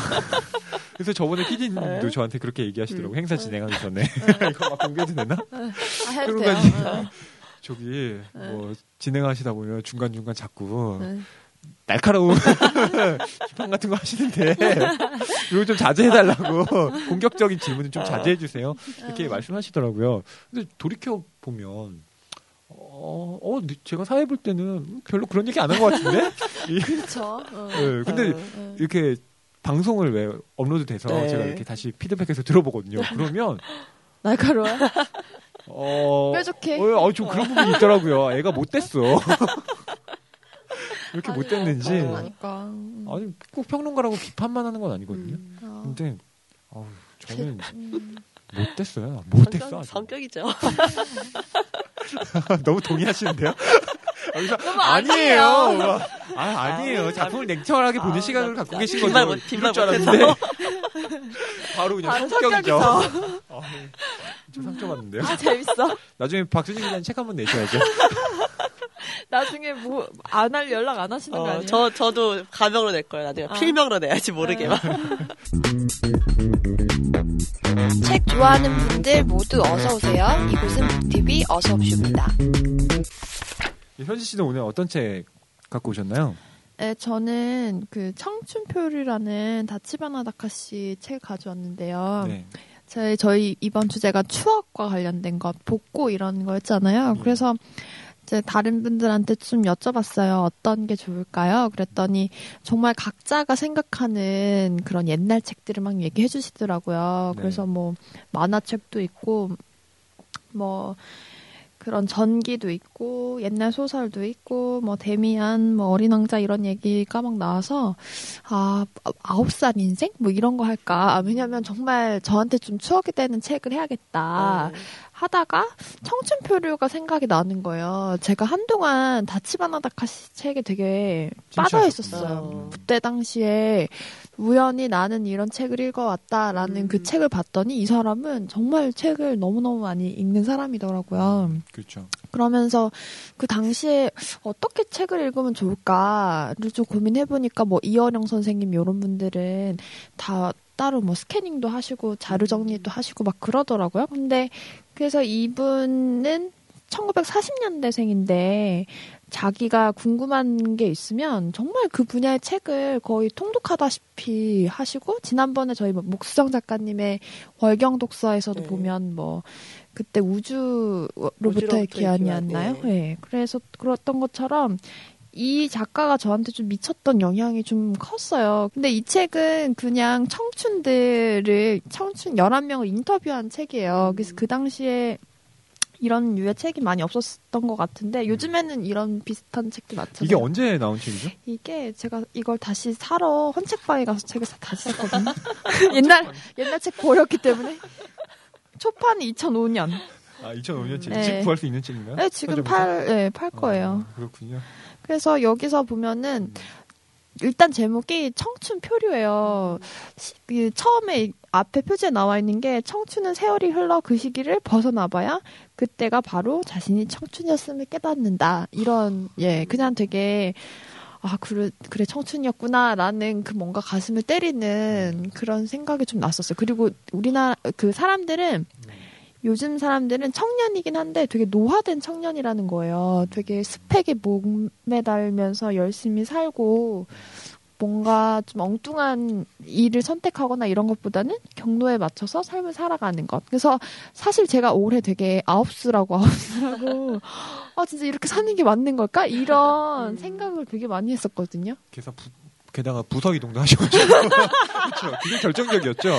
그래서 저번에 PD님도 네. 저한테 그렇게 얘기하시더라고 요 음. 행사 진행하기 전에 *laughs* 이거 막 공개해도 되나? 아, 해도 그런 돼요. 거지. 네. 저기 뭐 진행하시다 보면 중간 중간 자꾸 네. 날카로운 *laughs* 비판 같은 거 하시는데 이거 좀 자제해달라고 *laughs* 공격적인 질문은 좀 자제해주세요 이렇게 어. 말씀하시더라고요. 근데 돌이켜 보면 어, 어, 제가 사회 볼 때는 별로 그런 얘기 안 한 것 같은데 *laughs* 이- 그쵸. 어. 네, 근데 어. 네. 이렇게 방송을 왜 업로드 돼서 네. 제가 이렇게 다시 피드백해서 들어보거든요. 그러면 날카로워요? 어, 뾰족해? 어, 어, 좀 그런 부분이 있더라고요. 애가 못됐어. 왜 이렇게 아니요. 못됐는지. 그러니까. 음. 아니, 꼭 평론가라고 비판만 하는 건 아니거든요. 음. 어. 근데, 어우, 저는 음, 못 됐어요. 못 됐어. 성격, 아주. 성격 이죠. *laughs* 너무 동의하시는데요? *laughs* 여기서 너무 아니에요. 아니에요. 아, 아니에요. 아, 작품을 냉철하게 보는 아, 시간을 나- 갖고 나 계신 빈말 거죠. 못- 빈말 이럴 줄. 알았는데 *laughs* 바로 그냥 바로 성격이죠. 아, 저 상처받는데요. 아 재밌어. 나중에 박수진 기자님 책 한 번 내셔야죠. *laughs* 나중에 뭐 안 할 연락 안 하시는 거 어, 아니에요? 저, 저도 가명으로 낼 거예요. 나중에 아. 필명으로 내야지 모르게만. *laughs* 책 좋아하는 분들 모두 어서 오세요. 이곳은 북TV 어서 옵쇼입니다. 예, 현지 씨는 오늘 어떤 책 갖고 오셨나요? 네, 저는 그 청춘표류라는 다치바나 다카시 책 가져왔는데요. 네. 저희, 저희 이번 주제가 추억과 관련된 것, 복고 이런 거였잖아요. 예. 그래서 이제 다른 분들한테 좀 여쭤봤어요. 어떤 게 좋을까요? 그랬더니 정말 각자가 생각하는 그런 옛날 책들을 막 얘기해 주시더라고요. 네. 그래서 뭐 만화책도 있고 뭐 그런 전기도 있고 옛날 소설도 있고 뭐 데미안 뭐 어린 왕자 이런 얘기가 막 나와서 아 아홉 살 인생 뭐 이런 거 할까 왜냐면 정말 저한테 좀 추억이 되는 책을 해야겠다 어, 하다가 청춘 표류가 생각이 나는 거예요 제가 한동안 다치바나 다카시 책에 되게 빠져 있었어요 어. 그때 당시에 우연히 나는 이런 책을 읽어왔다라는 음. 그 책을 봤더니 이 사람은 정말 책을 너무너무 많이 읽는 사람이더라고요. 그렇죠. 그러면서 그 당시에 어떻게 책을 읽으면 좋을까를 좀 고민해보니까 뭐 이어령 선생님 이런 분들은 다 따로 뭐 스캐닝도 하시고 자료 정리도 하시고 막 그러더라고요. 근데 그래서 이분은 1940년대생인데 자기가 궁금한 게 있으면 정말 그 분야의 책을 거의 통독하다시피 하시고 지난번에 저희 뭐 목수정 작가님의 월경 독서에서도 네. 보면 뭐 그때 우주로부터의 기한이었나요? 기한, 네. 네. 그래서 그랬던 것처럼 이 작가가 저한테 좀 미쳤던 영향이 좀 컸어요. 근데 이 책은 그냥 청춘들을, 청춘 11명을 인터뷰한 책이에요. 그래서 그 당시에 이런 유의 책이 많이 없었던 것 같은데 요즘에는 이런 비슷한 책도 많잖아요. 이게 언제 나온 책이죠? 이게 제가 이걸 다시 사러 헌책방에 가서 책을 사- 다시 샀거든요. *laughs* 옛날 옛날 책 버렸기 때문에 초판이 2005년. 아, 2005년 책. 네. 지금 구할 수 있는 책인가요? 네, 지금? 팔, 네, 팔 거예요. 아, 그렇군요. 그래서 여기서 보면은 일단 제목이 청춘 표류예요. 시- 그 처음에 앞에 표지에 나와 있는 게 청춘은 세월이 흘러 그 시기를 벗어나봐야 그때가 바로 자신이 청춘이었음을 깨닫는다. 이런 예 그냥 되게 아 그래 그래 청춘이었구나라는 그 뭔가 가슴을 때리는 그런 생각이 좀 났었어요. 그리고 우리나라 그 사람들은 요즘 사람들은 청년이긴 한데 되게 노화된 청년이라는 거예요. 되게 스펙에 목매달면서 열심히 살고 뭔가 좀 엉뚱한 일을 선택하거나 이런 것보다는 경로에 맞춰서 삶을 살아가는 것. 그래서 사실 제가 올해 되게 아홉수라고 아홉수라고 아 진짜 이렇게 사는 게 맞는 걸까? 이런 음. 생각을 되게 많이 했었거든요. 부, 게다가 부서 이동도 하셔가지고. 그렇죠. 그게 결정적이었죠.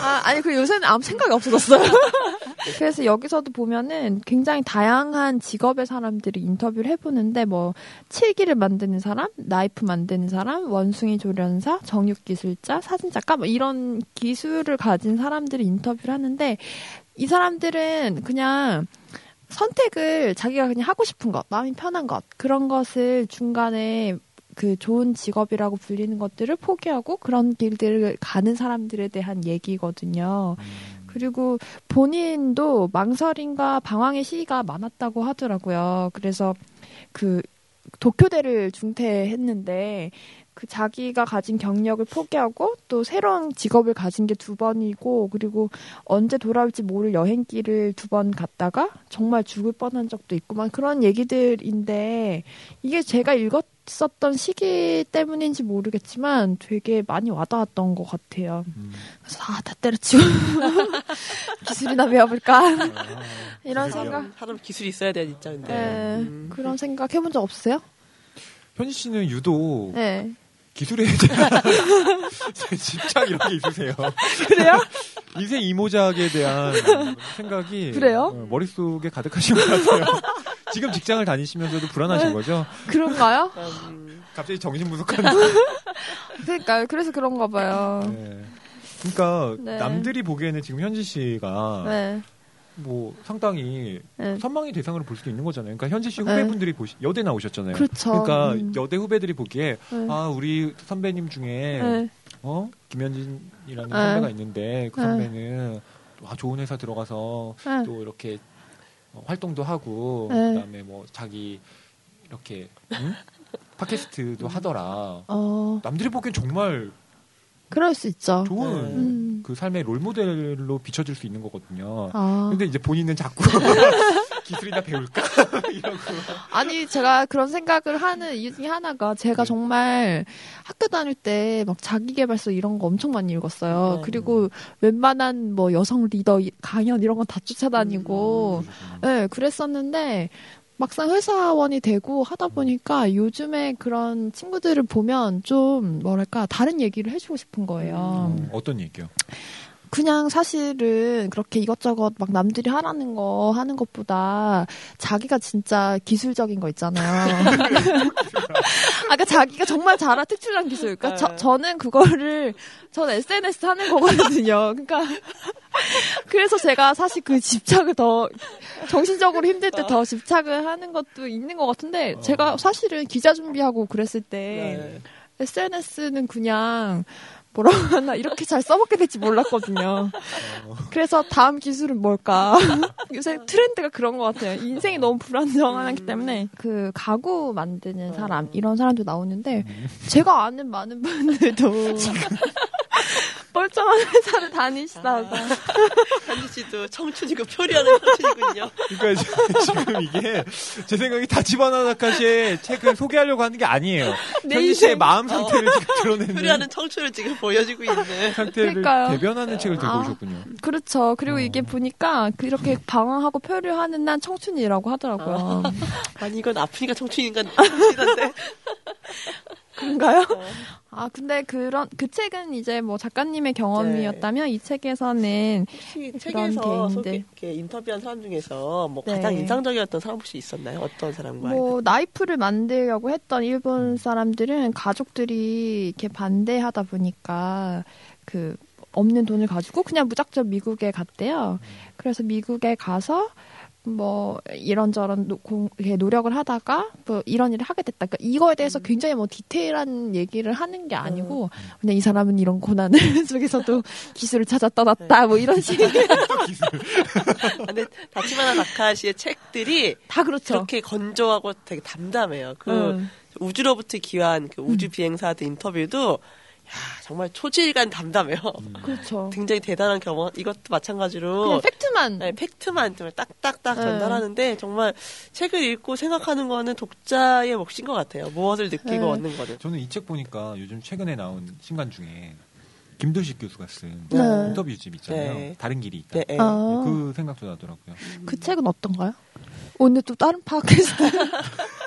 아, 아니, 그 요새는 아무 생각이 없어졌어요. *laughs* 그래서 여기서도 보면은 굉장히 다양한 직업의 사람들이 인터뷰를 해보는데 뭐, 칠기를 만드는 사람, 나이프 만드는 사람, 원숭이 조련사, 정육기술자, 사진작가, 뭐 이런 기술을 가진 사람들이 인터뷰를 하는데, 이 사람들은 그냥 선택을 자기가 그냥 하고 싶은 것, 마음이 편한 것, 그런 것을 중간에 그 좋은 직업이라고 불리는 것들을 포기하고 그런 길들을 가는 사람들에 대한 얘기거든요. 그리고 본인도 망설임과 방황의 시기가 많았다고 하더라고요. 그래서 그 도쿄대를 중퇴했는데 그 자기가 가진 경력을 포기하고 또 새로운 직업을 가진 게 두 번이고 그리고 언제 돌아올지 모를 여행길을 두 번 갔다가 정말 죽을 뻔한 적도 있고 막 그런 얘기들인데 이게 제가 읽었었던 시기 때문인지 모르겠지만 되게 많이 와닿았던 것 같아요. 음. 그래서 아, 다 때려치고 *laughs* 기술이나 배워볼까 아, *laughs* 이런? 생각. 사람, 사람 기술이 있어야 돼, 진짜. 근데. 네, 음. 그런 생각 해본 적 없으세요? 현지 씨는 유독 네. 기술에 대한 *laughs* 집착 이런 게 있으세요. 그래요? *laughs* 인생 이모작에 대한 생각이 그래요? 어, 머릿속에 가득하신 것 같아요. *laughs* 지금 직장을 다니시면서도 불안하신 거죠? 그런가요? 음, 갑자기 정신분석한. 그러니까요. 그래서 그런가 봐요. 네. 그러니까 네. 남들이 보기에는 지금 현지 씨가 네. 뭐 상당히 네. 선망의 대상으로 볼 수도 있는 거잖아요. 그러니까 현지 씨 네. 후배분들이 보시 여대 나오셨잖아요. 그렇죠. 러니까 음. 여대 후배들이 보기에 네. 아 우리 선배님 중에 네. 어 김현진이라는 네. 선배가 있는데 그 네. 선배는 와 좋은 회사 들어가서 네. 또 이렇게 어, 활동도 하고 네. 그다음에 뭐 자기 이렇게 응? 팟캐스트도 하더라. 어, 남들이 보기엔 정말 그럴 수 있죠. 좋은 네. 음. 그 삶의 롤 모델로 비춰질 수 있는 거거든요. 아. 근데 이제 본인은 자꾸 *laughs* 기술이나 배울까 *laughs* 이러고 아니 제가 그런 생각을 하는 이유 중에 하나가 제가 네. 정말 학교 다닐 때 막 자기계발서 이런 거 엄청 많이 읽었어요. 네. 그리고 웬만한 뭐 여성 리더 이- 강연 이런 건 다 쫓아다니고 네, 그랬었는데 막상 회사원이 되고 하다 보니까 요즘에 그런 친구들을 보면 좀 뭐랄까 다른 얘기를 해주고 싶은 거예요. 어, 어떤 얘기요? 그냥 사실은 그렇게 이것저것 막 남들이 하라는 거 하는 것보다 자기가 진짜 기술적인 거 있잖아요. *laughs* 아까 자기가 정말 잘한 특출난 기술. 그러니까 저, 네. 저는 그거를 전 SNS 하는 거거든요. 그러니까 *laughs* 그래서 제가 사실 그 집착을 더 정신적으로 힘들 때 더 집착을 하는 것도 있는 것 같은데 어. 제가 사실은 기자 준비하고 그랬을 때 네. SNS는 그냥 뭐라고 하나 *laughs* 이렇게 잘 써먹게 될지 몰랐거든요. 그래서 다음 기술은 뭘까? *laughs* 요새 트렌드가 그런 것 같아요. 인생이 너무 불안정하기 때문에 그 가구 만드는 사람 이런 사람도 나오는데 제가 아는 많은 분들도 *laughs* 멀쩡한 회사를 다니시다가 현지 씨도 청춘이고 표리하는 청춘이군요. 그러니까 지금 이게 제 생각에 다치바나 나카시의 책을 소개하려고 하는 게 아니에요. 내 현지 씨의. 마음 상태를 지금 드러내는 표리하는 청춘을 지금 보여주고 있는. 상태를 그러니까요. 대변하는 책을 들고 아. 오셨군요. 그렇죠. 그리고 어. 이게 보니까 그렇게 방황하고 표류하는 난 청춘이라고 하더라고요. 아니 이건 아프니까 청춘인가 청춘이던데. *laughs* 그런가요? 아, 근데 그런, 그 책은 이제 뭐 작가님의 경험이었다면 이 책에서는 책에서 개인들. 소개, 인터뷰한 사람 중에서 뭐 네. 가장 인상적이었던 사람 혹시 있었나요? 어떤 사람과? 뭐 나이프를 만들려고 했던 일본 사람들은 가족들이 이렇게 반대하다 보니까 그 없는 돈을 가지고 그냥 무작정 미국에 갔대요. 그래서 미국에 가서 뭐 이런저런 노, 공, 노력을 하다가 뭐 이런 일을 하게 됐다. 그러니까 이거에 대해서 굉장히 뭐 디테일한 얘기를 하는 게 아니고 그냥 이 사람은 이런 고난을 *laughs* 속에서도 *laughs* 기술을 찾아 떠났다. 뭐 이런 식. 아, *laughs* 근데 다치마나 나카시의 책들이 다 그렇죠. 그렇게 건조하고 되게 담담해요. 그 음. 우주로부터 귀환 그 우주 비행사들 인터뷰도 야, 정말 초질간 담담해요. *laughs* 그렇죠. 굉장히 대단한 경험. 이것도 마찬가지로 그냥 팩트만 네, 팩트만 정말 딱딱딱 네. 전달하는데 정말 책을 읽고 생각하는 거는 독자의 몫인 것 같아요. 무엇을 느끼고 네. 얻는 거는. 저는 이 책 보니까 요즘 최근에 나온 신간 중에 김도식 교수가 쓴 네. 인터뷰집 있잖아요. 네. 다른 길이 있다. 네, 네. 아. 그 생각도 나더라고요. 그 책은 어떤가요? 오늘 또 다른 팟캐스트 *laughs*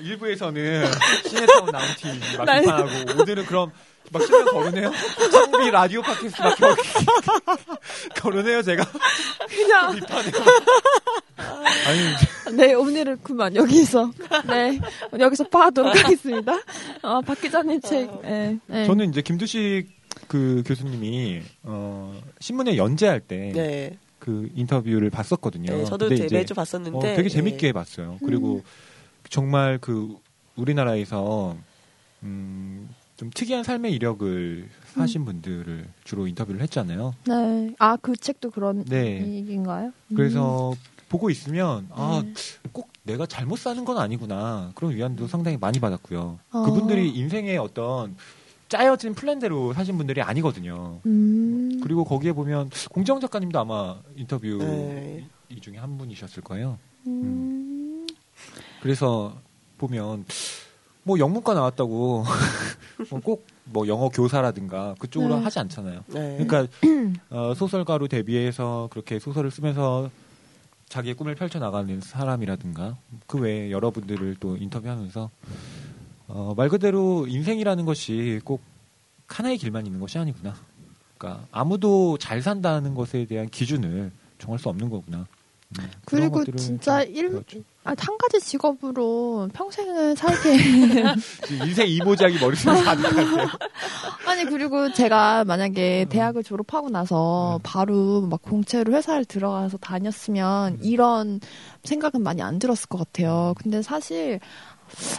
일부에서는 *laughs* 시네타운 나온 팀막 비판하고 오늘은 그럼 막 신경 거르네요. 창비 라디오 팟캐스트 막 겨- *laughs* 거르네요 제가 그냥 비판해요. 아니 네 오늘은 그만 여기서 네 여기서 파도록 하겠습니다. 어, 박 기자님 책. 네, 네. 저는 이제 김두식 그 교수님이 어 신문에 연재할 때그 네. 인터뷰를 봤었거든요. 네, 저도 되- 이제 매주 봤었는데 어, 되게 재밌게 네. 봤어요. 그리고 정말 그 우리나라에서 음, 좀 특이한 삶의 이력을 사신 분들을 주로 인터뷰를 했잖아요. 네. 아 그 책도 그런 네. 얘기인가요? 그래서 보고 있으면 아, 네. 꼭 내가 잘못 사는 건 아니구나. 그런 위안도 상당히 많이 받았고요. 어. 그분들이 인생의 어떤 짜여진 플랜대로 사신 분들이 아니거든요. 음. 그리고 거기에 보면 공정 작가님도 아마 인터뷰 네. 이 중에 한 분이셨을 거예요. 음. 그래서 보면 뭐 영문과 나왔다고 *laughs* 꼭 뭐 영어 교사라든가 그쪽으로 네. 하지 않잖아요. 네. 그러니까 *clears throat* 어, 소설가로 데뷔해서 그렇게 소설을 쓰면서 자기의 꿈을 펼쳐 나가는 사람이라든가 그 외에 여러분들을 또 인터뷰하면서 어, 말 그대로 인생이라는 것이 꼭 하나의 길만 있는 것이 아니구나. 그러니까 아무도 잘 산다는 것에 대한 기준을 정할 수 없는 거구나. 그런 그리고 진짜 좀 일, 배웠죠. 아, 한 가지 직업으로 평생을 살게. *laughs* 인생 이모작이 머릿속에 가득한데요. *laughs* 아니, 그리고 제가 만약에 음. 대학을 졸업하고 나서 바로 막 공채로 회사를 들어가서 다녔으면 음. 이런 생각은 많이 안 들었을 것 같아요. 근데 사실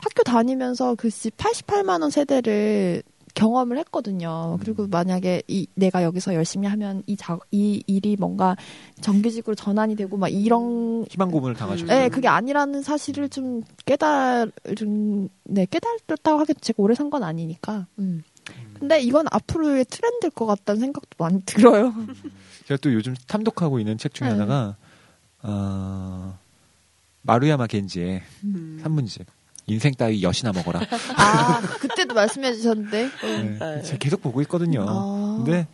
학교 다니면서 그 88만 원 세대를 경험을 했거든요. 그리고 음. 만약에 이 내가 여기서 열심히 하면 이 자, 이 일이 뭔가 정규직으로 전환이 되고 막 이런 희망 고문을 당하셨죠. 네, 그게 아니라는 사실을 좀 깨달, 좀, 네, 깨달았다고 하겠죠. 제가 오래 산 건 아니니까. 음. 근데 이건 앞으로의 트렌드일 것 같다는 생각도 많이 들어요. 제가 또 요즘 탐독하고 있는 책 중에 네. 하나가 어, 마루야마 겐지의 음. 산문집. 인생 따위 엿이나 먹어라. 아, 그때도 말씀해 주셨는데. 음. 네, 제가 계속 보고 있거든요. 아. 근데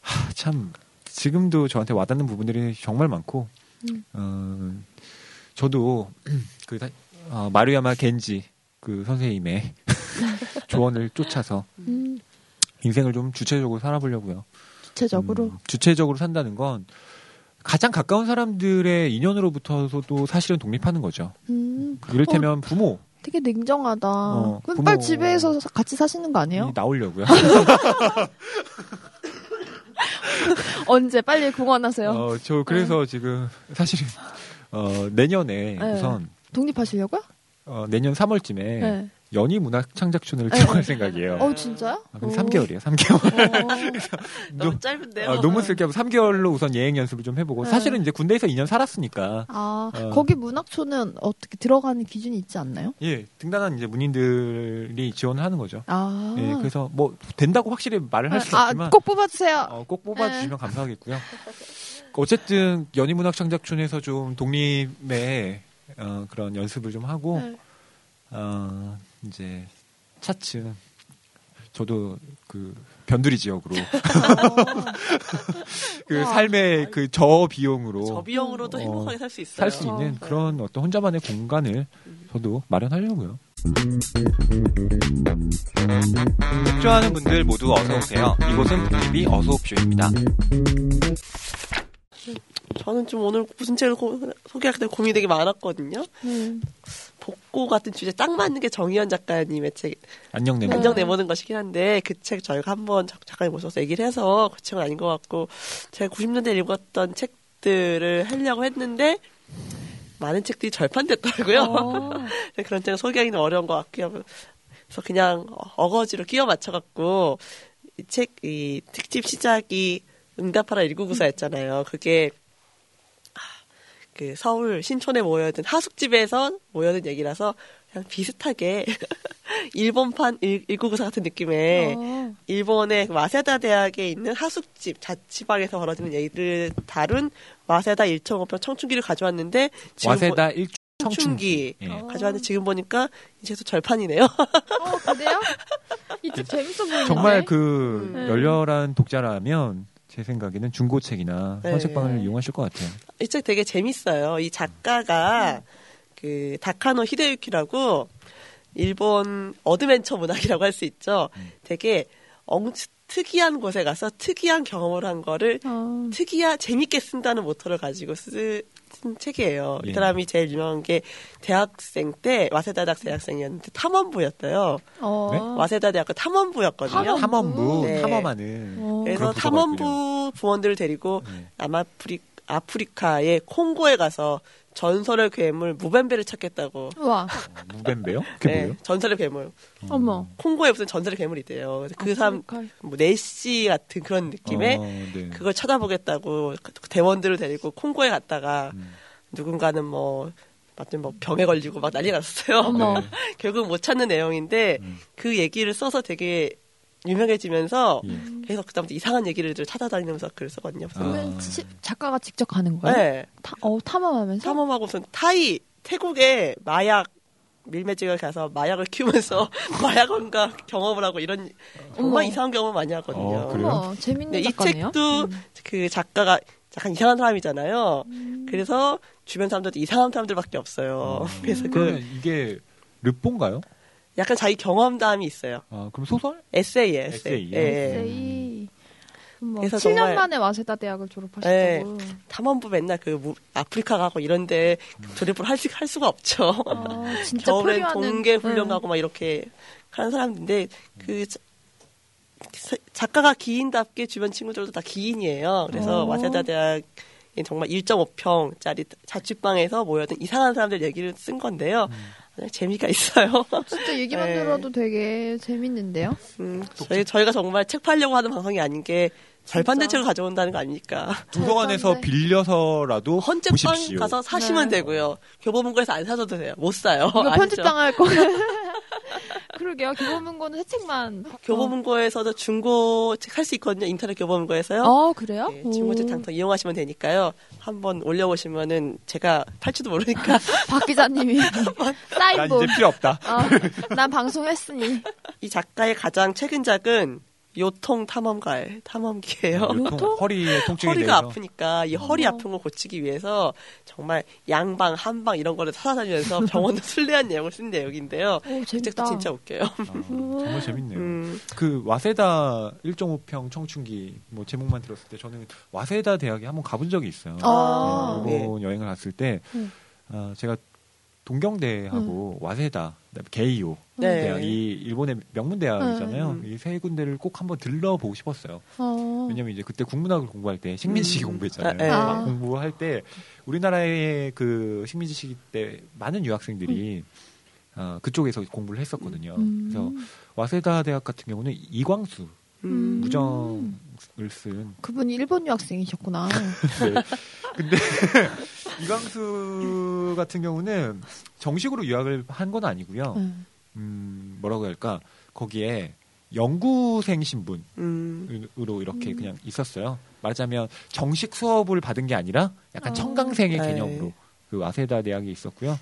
하, 참 지금도 저한테 와닿는 부분들이 정말 많고 음. 어, 저도 그 다- 어, 마루야마 겐지 그 선생님의 *laughs* 조언을 쫓아서 음, 인생을 좀 주체적으로 살아보려고요. 구체적으로. 음, 주체적으로 산다는 건 가장 가까운 사람들의 인연으로부터도 사실은 독립하는 거죠. 음, 이를테면 부모 되게 냉정하다. 어, 그럼 빨리 집에서 사- 같이 사시는 거 아니에요? 이 나오려고요. *laughs* 언제 빨리 공헌하세요? 어, 저 그래서 지금 사실은 어, 내년에 네. 우선 독립하시려고요? 어, 내년 3월쯤에 네. 연희 문학 창작촌을 네. 들어갈 *laughs* 생각이에요. 어, 진짜요? 아, 근데 오. 3개월이에요. 3개월. 어. *laughs* 너무 짧은데요. 어, 논문 쓸게 하고 3개월로 우선 예행 연습을 좀 해보고 네. 사실은 이제 군대에서 2년 살았으니까 아, 어. 거기 문학촌은 어떻게 들어가는 기준이 있지 않나요? 예 등단한 이제 문인들이 지원을 하는 거죠. 아. 예, 그래서 뭐 된다고 확실히 말을 할 수는 아, 없지만 꼭 뽑아주세요. 어, 꼭 뽑아주시면 감사하겠고요. 어쨌든 연희문학 창작촌에서 좀 독립의 어, 그런 연습을 좀 하고 네. 어, 이제 차츰 저도 그 변두리 지역으로 *laughs* 그 와. 삶의 그 저 비용으로 저 비용으로도 어, 행복하게 살 수 있어요. 살 수 있는 네. 그런 어떤 혼자만의 공간을 저도 마련하려고요. 책 좋아하는 분들 모두 어서 오세요. 이곳은 북TV 어서 옵쇼입니다. 저는 좀 오늘 무슨 책을 고- 소개할 때 고민이 되게 많았거든요. 음. 복고 같은 주제 딱 맞는 게 정희연 작가님의 책 안녕 내모. 안녕 내보는 것이긴 한데 그 책 저희가 한번 작- 작가님 모셔서 얘기를 해서 그 책은 아닌 것 같고 제가 90년대 에 읽었던 책들을 하려고 했는데 많은 책들이 절판됐더라고요. 어. *laughs* 그런 책은 소개하기는 어려운 것 같고요. 그래서 그냥 어거지로 끼워 맞춰갖고 이 책, 이 특집 시작이 응답하라 1994였잖아요. 그게 아, 그 서울 신촌에 모여든 하숙집에서 모여든 얘기라서 그냥 비슷하게 *laughs* 일본판 1994 같은 느낌의 어. 일본의 와세다 대학에 있는 하숙집 자취방에서 벌어지는 얘기를 다룬 와세다 1.5평 청춘기를 가져왔는데 지금 와세다 일 청춘기 예. 어. 가져왔는데 지금 보니까 이 책도 절판이네요. *laughs* 어, 그래요? 이 책 재밌어 보이는데. 정말 그 음. 열렬한 독자라면 제 생각에는 중고책이나 네. 헌책방을 이용하실 것 같아요. 이 책 되게 재밌어요. 이 작가가 그 다카노 히데유키라고 일본 어드벤처 문학이라고 할 수 있죠. 음. 되게 엉 특이한 곳에 가서 특이한 경험을 한 거를 어. 특이한 재밌게 쓴다는 모토를 가지고 쓰, 쓴 책이에요. 예. 이 사람이 제일 유명한 게 대학생 때 와세다 대학 대학생이었는데 탐험부였어요. 어. 네? 와세다 대학교 탐험부였거든요. 탐험? 탐험부 네. 탐험하는 어. 그래서 탐험부 부원들을 데리고 네. 남아프리 아프리카의 콩고에 가서 전설의 괴물 무벤베를 찾겠다고. 와, 어, 무벤베요? 그게 네, 뭐예요? 전설의 괴물. 어머. 콩고에 무슨 전설의 괴물이 있대요. 그래서 그 사람. 뭐 네시 같은 그런 느낌의 어, 네. 그걸 찾아보겠다고 그 대원들을 데리고 콩고에 갔다가 음. 누군가는 뭐 맞든 뭐 병에 걸리고 막 난리가 났어요. 어머. 네. *laughs* 결국 못 찾는 내용인데 음. 그 얘기를 써서 되게 유명해지면서 예. 계속 그다음부터 이상한 얘기를 찾아다니면서 글을 쓰거든요. 그래서 아. 작가가 직접 가는 거예요? 네. 타, 어, 탐험하면서? 탐험하고 무슨 타이 태국에 마약 밀매직을 가서 마약을 키우면서 *laughs* 마약원과 경험을 하고 이런 정말 어머. 이상한 경험을 많이 하거든요. 어, 그래요? 어머, 재밌는 근데 이 작가네요. 책도 음. 그 작가가 약간 이상한 사람이잖아요. 그래서 주변 사람들도 이상한 사람들밖에 없어요. *laughs* 그래서 그 그러면 이게 르뽀인가요? 약간 자기 경험담이 있어요. 아, 그럼 소설? 에세이. 예, 예. 에세이. 뭐 그래서 7년 정말- 만에 와세다 대학을 졸업하셨다고. 탐험부 맨날 그 무- 아프리카 가고 이런데 조립을 할, 수, 할 수가 없죠. 아, 진짜 겨울엔 동계 훈련 네. 가고 막 이렇게 하는 사람인데 그 작가가 기인답게 주변 친구들도 다 기인이에요. 그래서 어. 와세다 대학 정말 1.5평짜리 자취방에서 모여든 이상한 사람들 얘기를 쓴 건데요. 그냥 재미가 있어요. *laughs* 진짜 얘기만 네. 들어도 되게 재밌는데요. 음, 저희, 저희가 정말 책 팔려고 하는 방송이 아닌 게 절판된 책을 가져온다는 거 아닙니까? 도서관에서 절반데. 빌려서라도 헌책방 보십시오. 가서 사시면 네. 되고요. 교보문고에서 안 사셔도 돼요. 못 사요. *laughs* 편집당할 거. *laughs* 그러게요. 교보문고는 새 책만. 교보문고에서도 중고 책살수 있거든요. 인터넷 교보문고에서요. 어, 그래요? 네, 중고책 오. 장터 이용하시면 되니까요. 한번 올려보시면은 제가 팔지도 모르니까 *laughs* 박 기자님이 *laughs* 난 사인본. 이제 필요 없다. 어, 난 방송했으니. 이 작가의 가장 최근작은 요통 탐험가의 탐험기예요. 요통, 요통? 허리에 통증이 허리가 대해서 아프니까 이 허리 어머. 아픈 걸 고치기 위해서 정말 양방, 한방 이런 거를 찾아다니면서 *laughs* 병원도 순례한 내용을 쓴 내용인데요. 오, 그 책도 재밌다. 진짜 웃겨요. 아, 정말 재밌네요. 음, 그 와세다 1.5평 청춘기 뭐 제목만 들었을 때 저는 와세다 대학에 한번 가본 적이 있어요. 아. 네, 일본 여행을 갔을 때 음. 아, 제가 동경대하고 와세다, 그다음에 게이오 네. 대학 이 일본의 명문 대학이잖아요. 음. 이세 군데를 꼭 한번 들러보고 싶었어요. 어. 왜냐면 이제 그때 국문학을 공부할 때 식민지식 음. 공부했잖아요. 아, 네. 공부할 때 우리나라의 그 식민지식 때 많은 유학생들이 어, 그쪽에서 공부를 했었거든요. 음. 그래서 와세다 대학 같은 경우는 이광수 음. 무정을 쓴 그분이 일본 유학생이셨구나. *laughs* 네. 근데 *laughs* 이광수 같은 경우는 정식으로 유학을 한 건 아니고요. 음. 음, 뭐라고 해야 할까? 거기에 연구생 신분으로 음. 이렇게 음. 그냥 있었어요. 말하자면 정식 수업을 받은 게 아니라 약간 어. 청강생의 네. 개념으로 그 와세다 대학에 있었고요.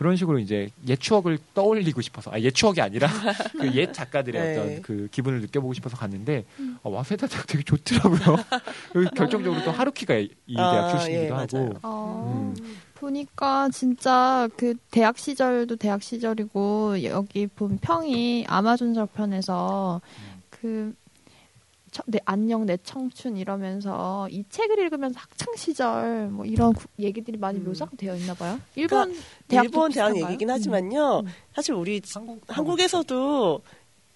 그런 식으로 이제 옛 추억을 떠올리고 싶어서, 아, 옛 추억이 아니라 *laughs* 그 옛 작가들의 네. 어떤 그 기분을 느껴보고 싶어서 갔는데, 음. 아, 와세다 대학 되게 좋더라고요. *laughs* 그리고 결정적으로 또 하루키가 이 아, 대학 출신이기도 예, 하고. 어, 음. 보니까 진짜 그 대학 시절도 대학 시절이고 여기 본 평이 아마존 저편에서 그 청- 내 안녕 내 청춘 이러면서 이 책을 읽으면서 학창 시절 뭐 이런 구- 얘기들이 많이 음. 묘사가 되어 있나 봐요. 일본 대학도 그러니까 일본 대학? 얘기긴 하지만요. 음. 사실 우리 한국, 한국에서도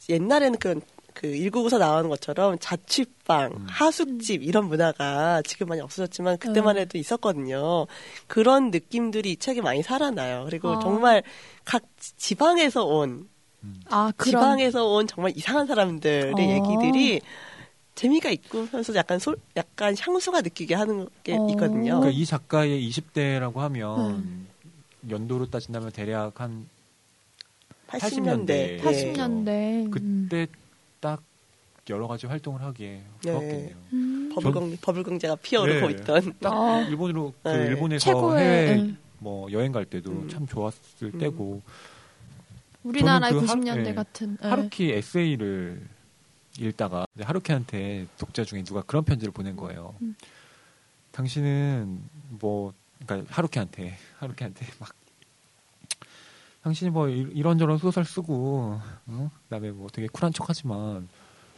옛날에는 그, 그 일국에서 나오는 것처럼 자취방, 음. 하숙집 이런 문화가 지금 많이 없어졌지만 그때만 음. 해도 있었거든요. 그런 느낌들이 이 책에 많이 살아나요. 그리고 아. 정말 각 지- 지방에서 온아 그런 지방에서 온 정말 이상한 사람들의 어. 얘기들이 재미가 있고 하면서 약간 소, 약간 향수가 느끼게 하는 게 어. 있거든요. 그러니까 이 작가의 20대라고 하면, 음. 연도로 따진다면 대략 한 80년대. 예. 80년대 그때 딱 여러 가지 활동을 하기에 네. 좋았겠네요. 음. 버블공, 버블공제가 피어오르고 네. 있던. 딱 어. 일본으로 그 네. 일본에서 최고의 해외 음. 뭐 여행 갈 때도 음. 참 좋았을 음. 때고 우리나라의 저는 그 하루- 90년대 네. 같은 예. 하루키 에세이를 읽다가 하루키한테 독자 중에 누가 그런 편지를 보낸 거예요. 음. 당신은 뭐 그러니까 하루키한테 하루키한테 막 당신이 뭐 이- 이런저런 소설 쓰고 어? 그다음에 뭐 되게 쿨한 척하지만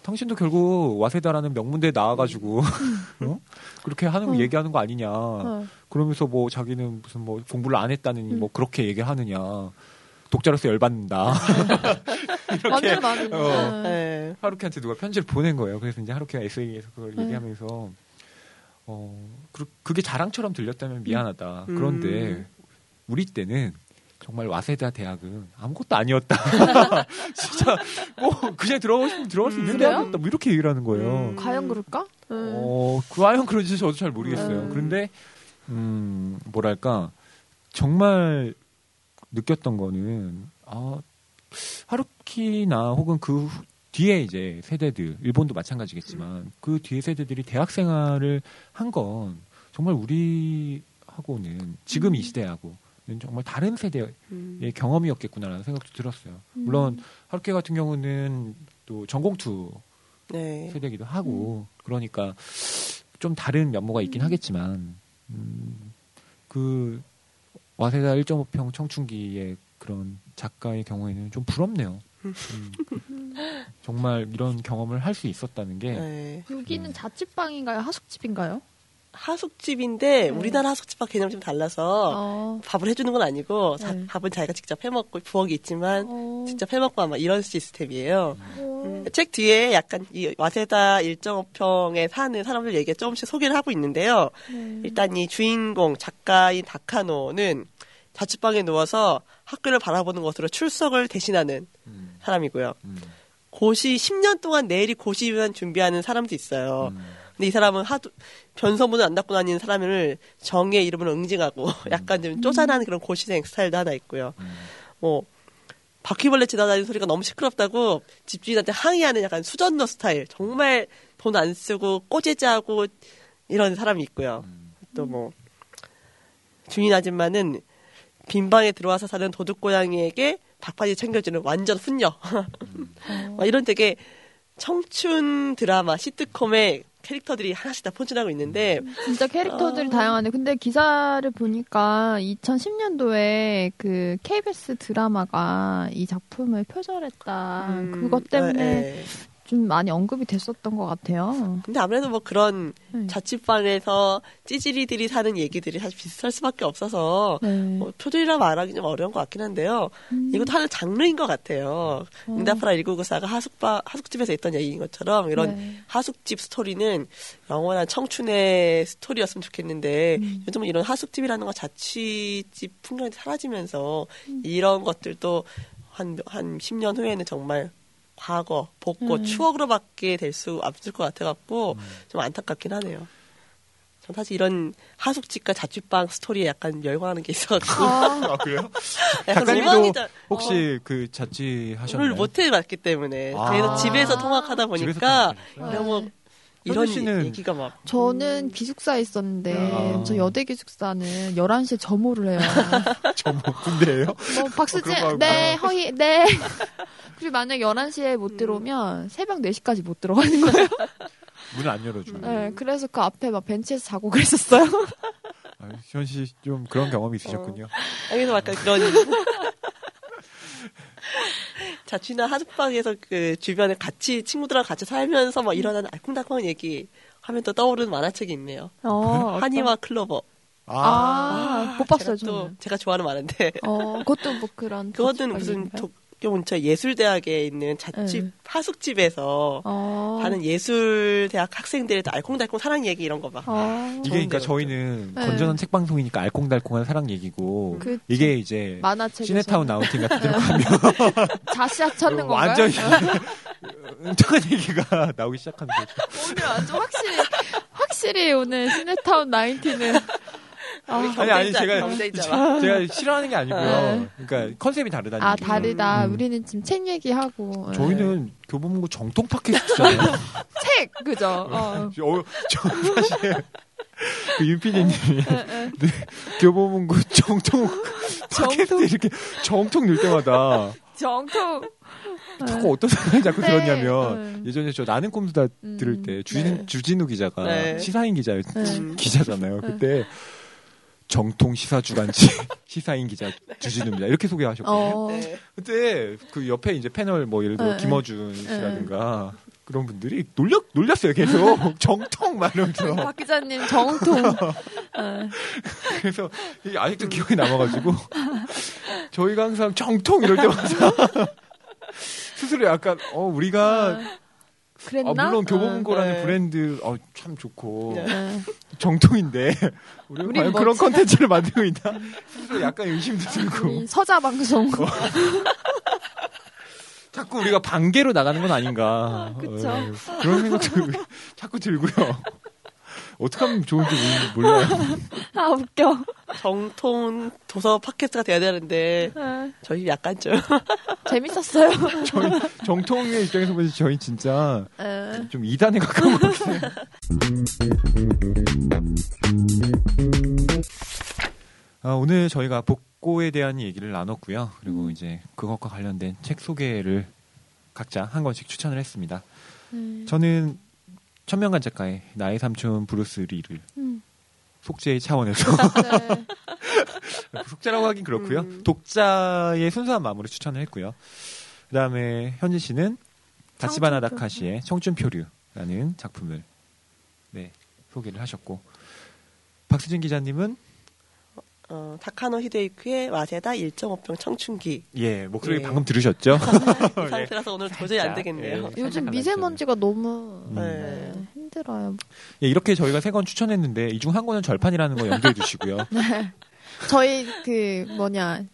당신도 결국 와세다라는 명문대에 나와가지고 어? 그렇게 하는 거 음. 얘기하는 거 아니냐. 어. 그러면서 뭐 자기는 무슨 뭐 공부를 안 했다느니 뭐 그렇게 얘기를 하느냐. 독자로서 열받는다. *laughs* 이렇게 완전 어. 네. 하루키한테 누가 편지를 보낸 거예요. 그래서 이제 하루키가 SNS에서 그걸 네. 얘기하면서 어 그, 그게 자랑처럼 들렸다면 미안하다. 음. 그런데 우리 때는 정말 와세다 대학은 아무것도 아니었다. *laughs* 진짜 뭐 그냥 들어가고 싶으면 들어갈 수 있는 그래요? 대학이었다. 뭐 이렇게 얘기를 하는 거예요. 음. 과연 그럴까? 음. 어, 과연 그런지 저도 잘 모르겠어요. 음. 그런데, 음, 뭐랄까, 정말 느꼈던 거는, 아, 하루키나 혹은 그 후- 뒤에 이제 세대들, 일본도 마찬가지겠지만, 그 뒤에 세대들이 대학 생활을 한 건 정말 우리하고는, 지금 이 시대하고 는 정말 다른 세대의 음. 경험이었겠구나라는 생각도 들었어요. 물론, 하루키 같은 경우는 또 전공투 네. 세대기도 하고 그러니까 좀 다른 면모가 있긴 하겠지만 음, 그 와세다 1.5평 청춘기의 그런 작가의 경우에는 좀 부럽네요. 음. *laughs* 정말 이런 경험을 할 수 있었다는 게 네. 여기는 자취방인가요? 하숙집인가요? 하숙집인데 네. 우리나라 하숙집과 개념이 좀 달라서 어. 밥을 해주는 건 아니고 자- 네. 밥은 자기가 직접 해먹고 부엌이 있지만 어. 직접 해먹고 아마 이런 시스템이에요. 어. 음, 책 뒤에 약간 이 와세다 1.5평에 사는 사람들 얘기 조금씩 소개를 하고 있는데요. 네. 일단 이 주인공 작가인 다카노는 자취방에 누워서 학교를 바라보는 것으로 출석을 대신하는 음, 사람이고요. 음, 고시 10년 동안 내일이 고시만 준비하는 사람도 있어요. 음, 근데 이 사람은 하도 변소문을 안 닫고 다니는 사람을 정의 이름으로 응징하고 약간 좀 쪼잔한 그런 고시생 스타일도 하나 있고요. 음. 뭐 바퀴벌레 지나다니는 소리가 너무 시끄럽다고 집주인한테 항의하는 약간 수전노 스타일. 정말 돈 안 쓰고 꼬재자고 이런 사람이 있고요. 음. 또뭐 주인 아줌마는 빈방에 들어와서 사는 도둑 고양이에게 밥까지 챙겨주는 완전 훈녀. *laughs* 막 이런 되게 청춘 드라마 시트콤의 캐릭터들이 하나씩 다 포진하고 있는데 진짜 캐릭터들이 아. 다양한데 근데 기사를 보니까 2010년도에 그 KBS 드라마가 이 작품을 표절했다. 음, 그것 때문에 예, 예. 좀 많이 언급이 됐었던 것 같아요. 근데 아무래도 뭐 그런 네. 자취방에서 찌질이들이 사는 얘기들이 사실 비슷할 수밖에 없어서 네. 뭐 표절이라 말하기 좀 어려운 것 같긴 한데요. 음. 이것도 하는 장르인 것 같아요. 어. 응답하라 1994가 하숙바, 하숙집에서 있던 얘기인 것처럼 이런 네. 하숙집 스토리는 영원한 청춘의 스토리였으면 좋겠는데 음. 요즘은 이런 하숙집이라는 거 자취집 풍경이 사라지면서 음. 이런 것들도 한, 한 10년 후에는 정말 과거, 복고, 음. 추억으로 밖에 될 수 없을 것 같아갖고 음. 좀 안타깝긴 하네요. 전 사실 이런 하숙집과 자취방 스토리에 약간 열광하는 게 있어가지고 아, 아 그래요? *laughs* 약간 작가님도 혹시 그 자취하셨나요? 를못 해봤기 때문에 아. 그래서 집에서 통학하다 집에서 보니까 통학하셨어요? 이런 씨는 얘기가 막 저는 기숙사에 있었는데 아. 저 여대 기숙사는 11시에 점호를 해요. *laughs* 저뭐 군대예요? 뭐 박수진 어, 그런 거 네. 허이 네 *laughs* 그리고 만약 11시에 못 들어오면 새벽 4시까지 못 들어가는 거예요. *laughs* 문을 안 열어주고. 네, 그래서 그 앞에 막 벤치에서 자고 그랬었어요. 아, 시원 씨 좀 그런 경험이 있으셨군요. 여기서 약간 그런 자취나 하숙방에서 그 주변에 같이 친구들하고 같이 살면서 막 일어나는 알콩달콩한 얘기 하면 또 떠오르는 만화책이 있네요. 어, 한이와 클로버. 아, 못 봤어요, 저는. 제가 좋아하는 만화인데 어, 그것도 뭐 그런. 자취방 무슨 얘 도쿄 근처 예술대학에 있는 자취 네. 하숙집에서 어. 하는 예술대학 학생들의 또 알콩달콩 사랑 얘기 이런 거 봐. 어. 이게 그러니까 저희는 네. 건전한 책 방송이니까 알콩달콩한 사랑 얘기고 그 이게 이제 시네타운 나우팅 같은 데로 가면 *laughs* 자시약 찾는 건가요? 완전히 *laughs* 응탁한 얘기가 나오기 시작하는 거죠. 오늘 아주 확실히 확실히 오늘 시네타운 나인티는 아, 우리 아니, 제가- 경쟁자와. 제가 싫어하는 게 아니고요. 네. 그러니까 컨셉이 다르다는 아 얘기예요. 다르다. 음. 우리는 지금 책 얘기하고 예. 저희는 교보문고 정통 팟캐스트잖아요. *laughs* 책 그죠? 어. 어, 저 사실 그 윤피디님이 예, 네, 교보문고 정통 팟캐스트 정통. 이렇게 정통 늘 때마다 정통. 자꾸 어떤 생각이 자꾸 네, 들었냐면 음. 예전에 저 나는 꼼수다 음, 들을 때 주진, 네. 주진우 기자가 네. 시사인 기자 네. 기자잖아요. 그때 정통 시사 주간지 *laughs* 시사인 기자 주진우 기자 이렇게 소개하셨거든요. 어. 네. 그때 그 옆에 이제 패널 뭐 예를 들어 네. 김어준 씨라든가 그런 분들이 놀려 놀렸어요 계속 *laughs* 정통 말하면서 박 기자님 정통. 예. *laughs* 그래서 이게 아직도 기억에 남아가지고 저희가 항상 정통 이럴 때마다 스스로 약간 어 우리가 그랬나? 아, 물론 교보문고라는 네. 브랜드 어, 참 좋고 네. 예. 정통인데 *laughs* 우린 과연 뭐지? 그런 컨텐츠를 만들고 있나 스스로 약간 의심도 들고 우리 서자 방송. *laughs* 자꾸 우리가 반개로 나가는 건 아닌가 그쵸. 어, 그런 생각도 *laughs* 자꾸 들고요 어떻게 하면 좋은지 몰- 몰라요 아 웃겨. 정통 도서 팟캐스트가 돼야 되는데 예. 저희 약간 좀 *laughs* 재밌었어요. 저희 정통의 입장에서 보면 저희 진짜 예. 좀 이단에 가까운 것 같아요 아, 오늘 저희가 복고에 대한 얘기를 나눴고요. 그리고 이제 그것과 관련된 책 소개를 각자 한 권씩 추천을 했습니다. 음. 저는 천명관 작가의 나의 삼촌 브루스 리를 음. 속죄의 차원에서 *laughs* 네. *laughs* 속죄라고 하긴 그렇고요. 음. 독자의 순수한 마음으로 추천을 했고요. 그다음에 현진 씨는 다치바나 다카시의 청춘표류라는 작품을 네, 소개를 하셨고 박수진 기자님은 어, 다카노 히데유키의 와세다 1.5평 청춘기. 예 목소리 예. 방금 들으셨죠? *laughs* 이 *laughs* 상태라서 오늘 도저히 안 되겠네요. 예. 요즘 미세먼지가 너무 음. 네, 힘들어요. 예, 이렇게 저희가 세 권 추천했는데 이 중 한 권은 절판이라는 거 염두에 두시고요. *laughs* 저희 그 뭐냐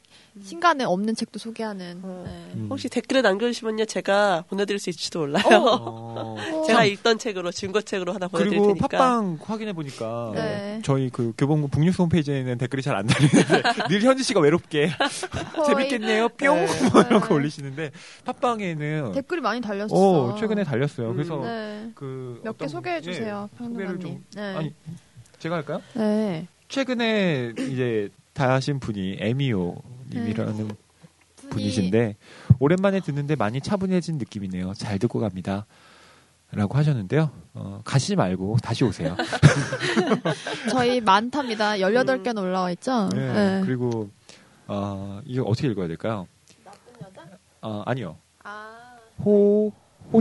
신간에 없는 책도 소개하는. 어. 네. 음. 혹시 댓글에 남겨주시면요, 제가 보내드릴 수 있을지도 몰라요. 어, 어. 제가 읽던 책으로, 증거책으로 하나 보내드릴 그리고 테니까. 팟빵 확인해 보니까 네. 저희 그 교본부 북뉴스 홈페이지에는 댓글이 잘 안 달리는데 *laughs* 늘 현지 씨가 외롭게 거의 *laughs* 재밌겠네요 뿅 네. 뭐 이런 거 올리시는데 팟빵에는 댓글이 많이 달렸어. 어 최근에 달렸어요. 음. 그래서 네. 그몇 개 소개해 주세요, 예, 소개를. 좀 네. 아니 제가 할까요? 네. 최근에 이제 다하신 분이 에미오 님이라는 분이- 분이신데 오랜만에 듣는데 많이 차분해진 느낌이네요. 잘 듣고 갑니다. 라고 하셨는데요. 어, 가시지 말고 다시 오세요. *laughs* 저희 많답니다. 18개는 올라와 있죠? 네, 네. 그리고 어, 이거 어떻게 읽어야 될까요? 어, 아니요. 아. 호, 호,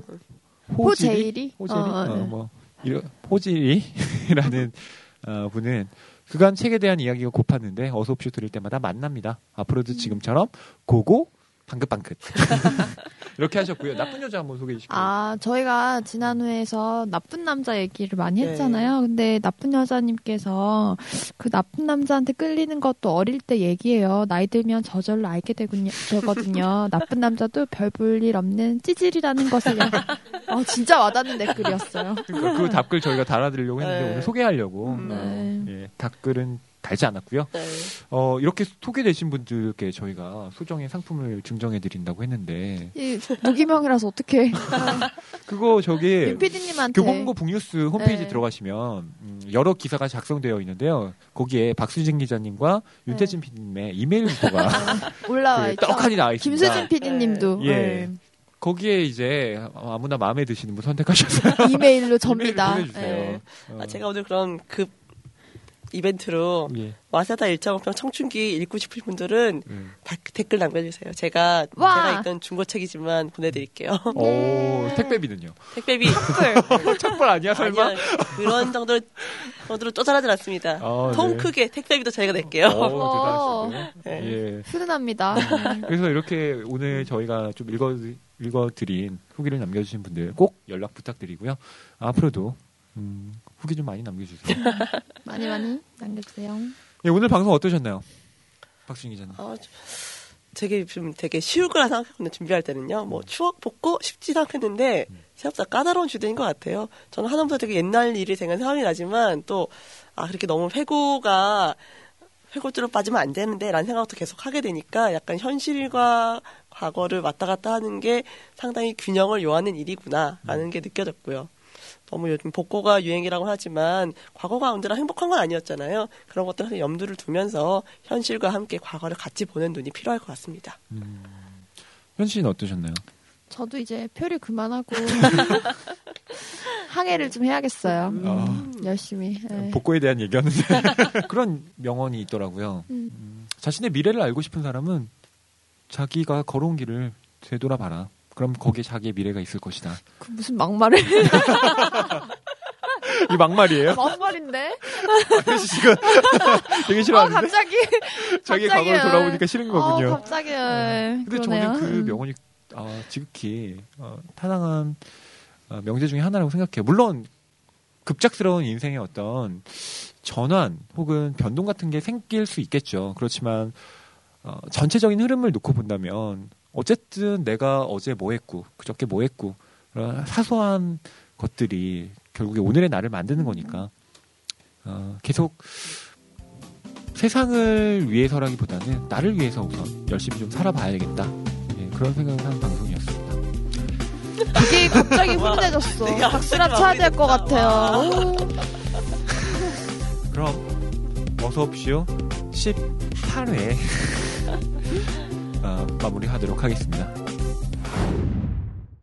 호제일이? 호제리? 어, 어, 네. 뭐, 이런, 호지리라는 어, 분은 그간 책에 대한 이야기가 고팠는데 어서 옵쇼 들을 때마다 만납니다. 앞으로도 지금처럼 고고 방긋방긋 *laughs* 이렇게 하셨고요. 나쁜 여자 한번 소개해 주시고요. 아, 저희가 지난 회에서 나쁜 남자 얘기를 많이 네. 했잖아요. 근데 나쁜 여자님께서 그 나쁜 남자한테 끌리는 것도 어릴 때 얘기예요. 나이 들면 저절로 알게 되군요. 되거든요. *laughs* 나쁜 남자도 별 볼 일 없는 찌질이라는 것을. 어, 진짜 와닿는 댓글이었어요. 그러니까 그 답글 저희가 달아드리려고 했는데 네. 오늘 소개하려고 음. 어, 예, 답글은 달지 않았고요. 네. 어, 이렇게 소개되신 분들께 저희가 소정의 상품을 증정해 드린다고 했는데 이 무기명이라서 어떻게 *laughs* 그거 저기 교보문고 북뉴스 홈페이지 네. 들어가시면 음, 여러 기사가 작성되어 있는데요. 거기에 박수진 기자님과 윤태진 PD님의 이메일 주소가 *laughs* 올라와 그 있죠. 떡하니 나와 있습니다. 김수진 PD님도 네. 예. 거기에 이제 아무나 마음에 드시는 분 선택하셔서 *laughs* 이메일로 접니다. 이메일 보내주세요. 예. 어, 아, 제가 오늘 그런 급 이벤트로 예. 와세다 1.5병 청춘기 읽고 싶으신 분들은 음. 다- 댓글 남겨주세요. 제가 와! 제가 읽던 중고책이지만 보내드릴게요. 오, 택배비는요? 택배비 착벌 *laughs* 아니야 설마? 아니요 그런 정도로 정도로 쪼잔하진 않습니다. 아, 통 네. 크게 택배비도 저희가 낼게요. 오, 대단하시네요. 네. 예. 훈훈합니다. *laughs* 그래서 이렇게 오늘 저희가 좀 읽어 읽어드린 후기를 남겨주신 분들 꼭 연락 부탁드리고요. 앞으로도 음, 후기 좀 많이 남겨주세요. *laughs* 많이 많이 남겨주세요. 예, 오늘 방송 어떠셨나요, 박수진 기자님? 어, 좀 되게 좀 되게 쉬울 거라 생각했는데 준비할 때는요. 뭐 추억 볶고 쉽지 생각했는데 생각보다 까다로운 주제인 것 같아요. 저는 하나보다 되게 옛날 일이 생각 생각이 나지만 또 아 그렇게 너무 회고가 회고줄로 빠지면 안 되는데 라는 생각도 계속 하게 되니까 약간 현실과 과거를 왔다 갔다 하는 게 상당히 균형을 요하는 일이구나 라는 게 느껴졌고요. 너무 요즘 복고가 유행이라고 하지만 과거가 언제나 행복한 건 아니었잖아요. 그런 것들을 염두를 두면서 현실과 함께 과거를 같이 보는 눈이 필요할 것 같습니다. 음, 현 씨는 어떠셨나요? 저도 이제 표류 그만하고 *laughs* 항해를 좀 해야겠어요. 아. 열심히. 네. 복고에 대한 얘기였는데 *laughs* 그런 명언이 있더라고요. 음. 음, 자신의 미래를 알고 싶은 사람은 자기가 걸어온 길을 되돌아봐라. 그럼 거기에 자기의 미래가 있을 것이다. 그 무슨 막말을 이 막말이에요? 막말인데? 혜시 씨가 *laughs* 되게 어 싫어하는데 갑자기 자기 과거로 돌아보니까 싫은 거군요. 어, 갑자기 네, 근데 그러네요. 저는 그 음. 명언이 아, 지극히 어, 타당한 어, 명제 중에 하나라고 생각해요. 물론 급작스러운 인생의 어떤 전환 혹은 변동 같은 게 생길 수 있겠죠. 그렇지만 어, 전체적인 흐름을 놓고 본다면 어쨌든 내가 어제 뭐 했고 그저께 뭐 했고 그런 사소한 것들이 결국에 오늘의 나를 만드는 거니까 어, 계속 세상을 위해서라기보다는 나를 위해서 우선 열심히 좀 살아봐야겠다. 예, 그런 생각을 하는 방송이었습니다. 되게 갑자기 훈훈해졌어. 박수라 쳐야 될 것. 같아요. 오. 그럼 어서 옵시오 18회 *laughs* 어, 마무리하도록 하겠습니다.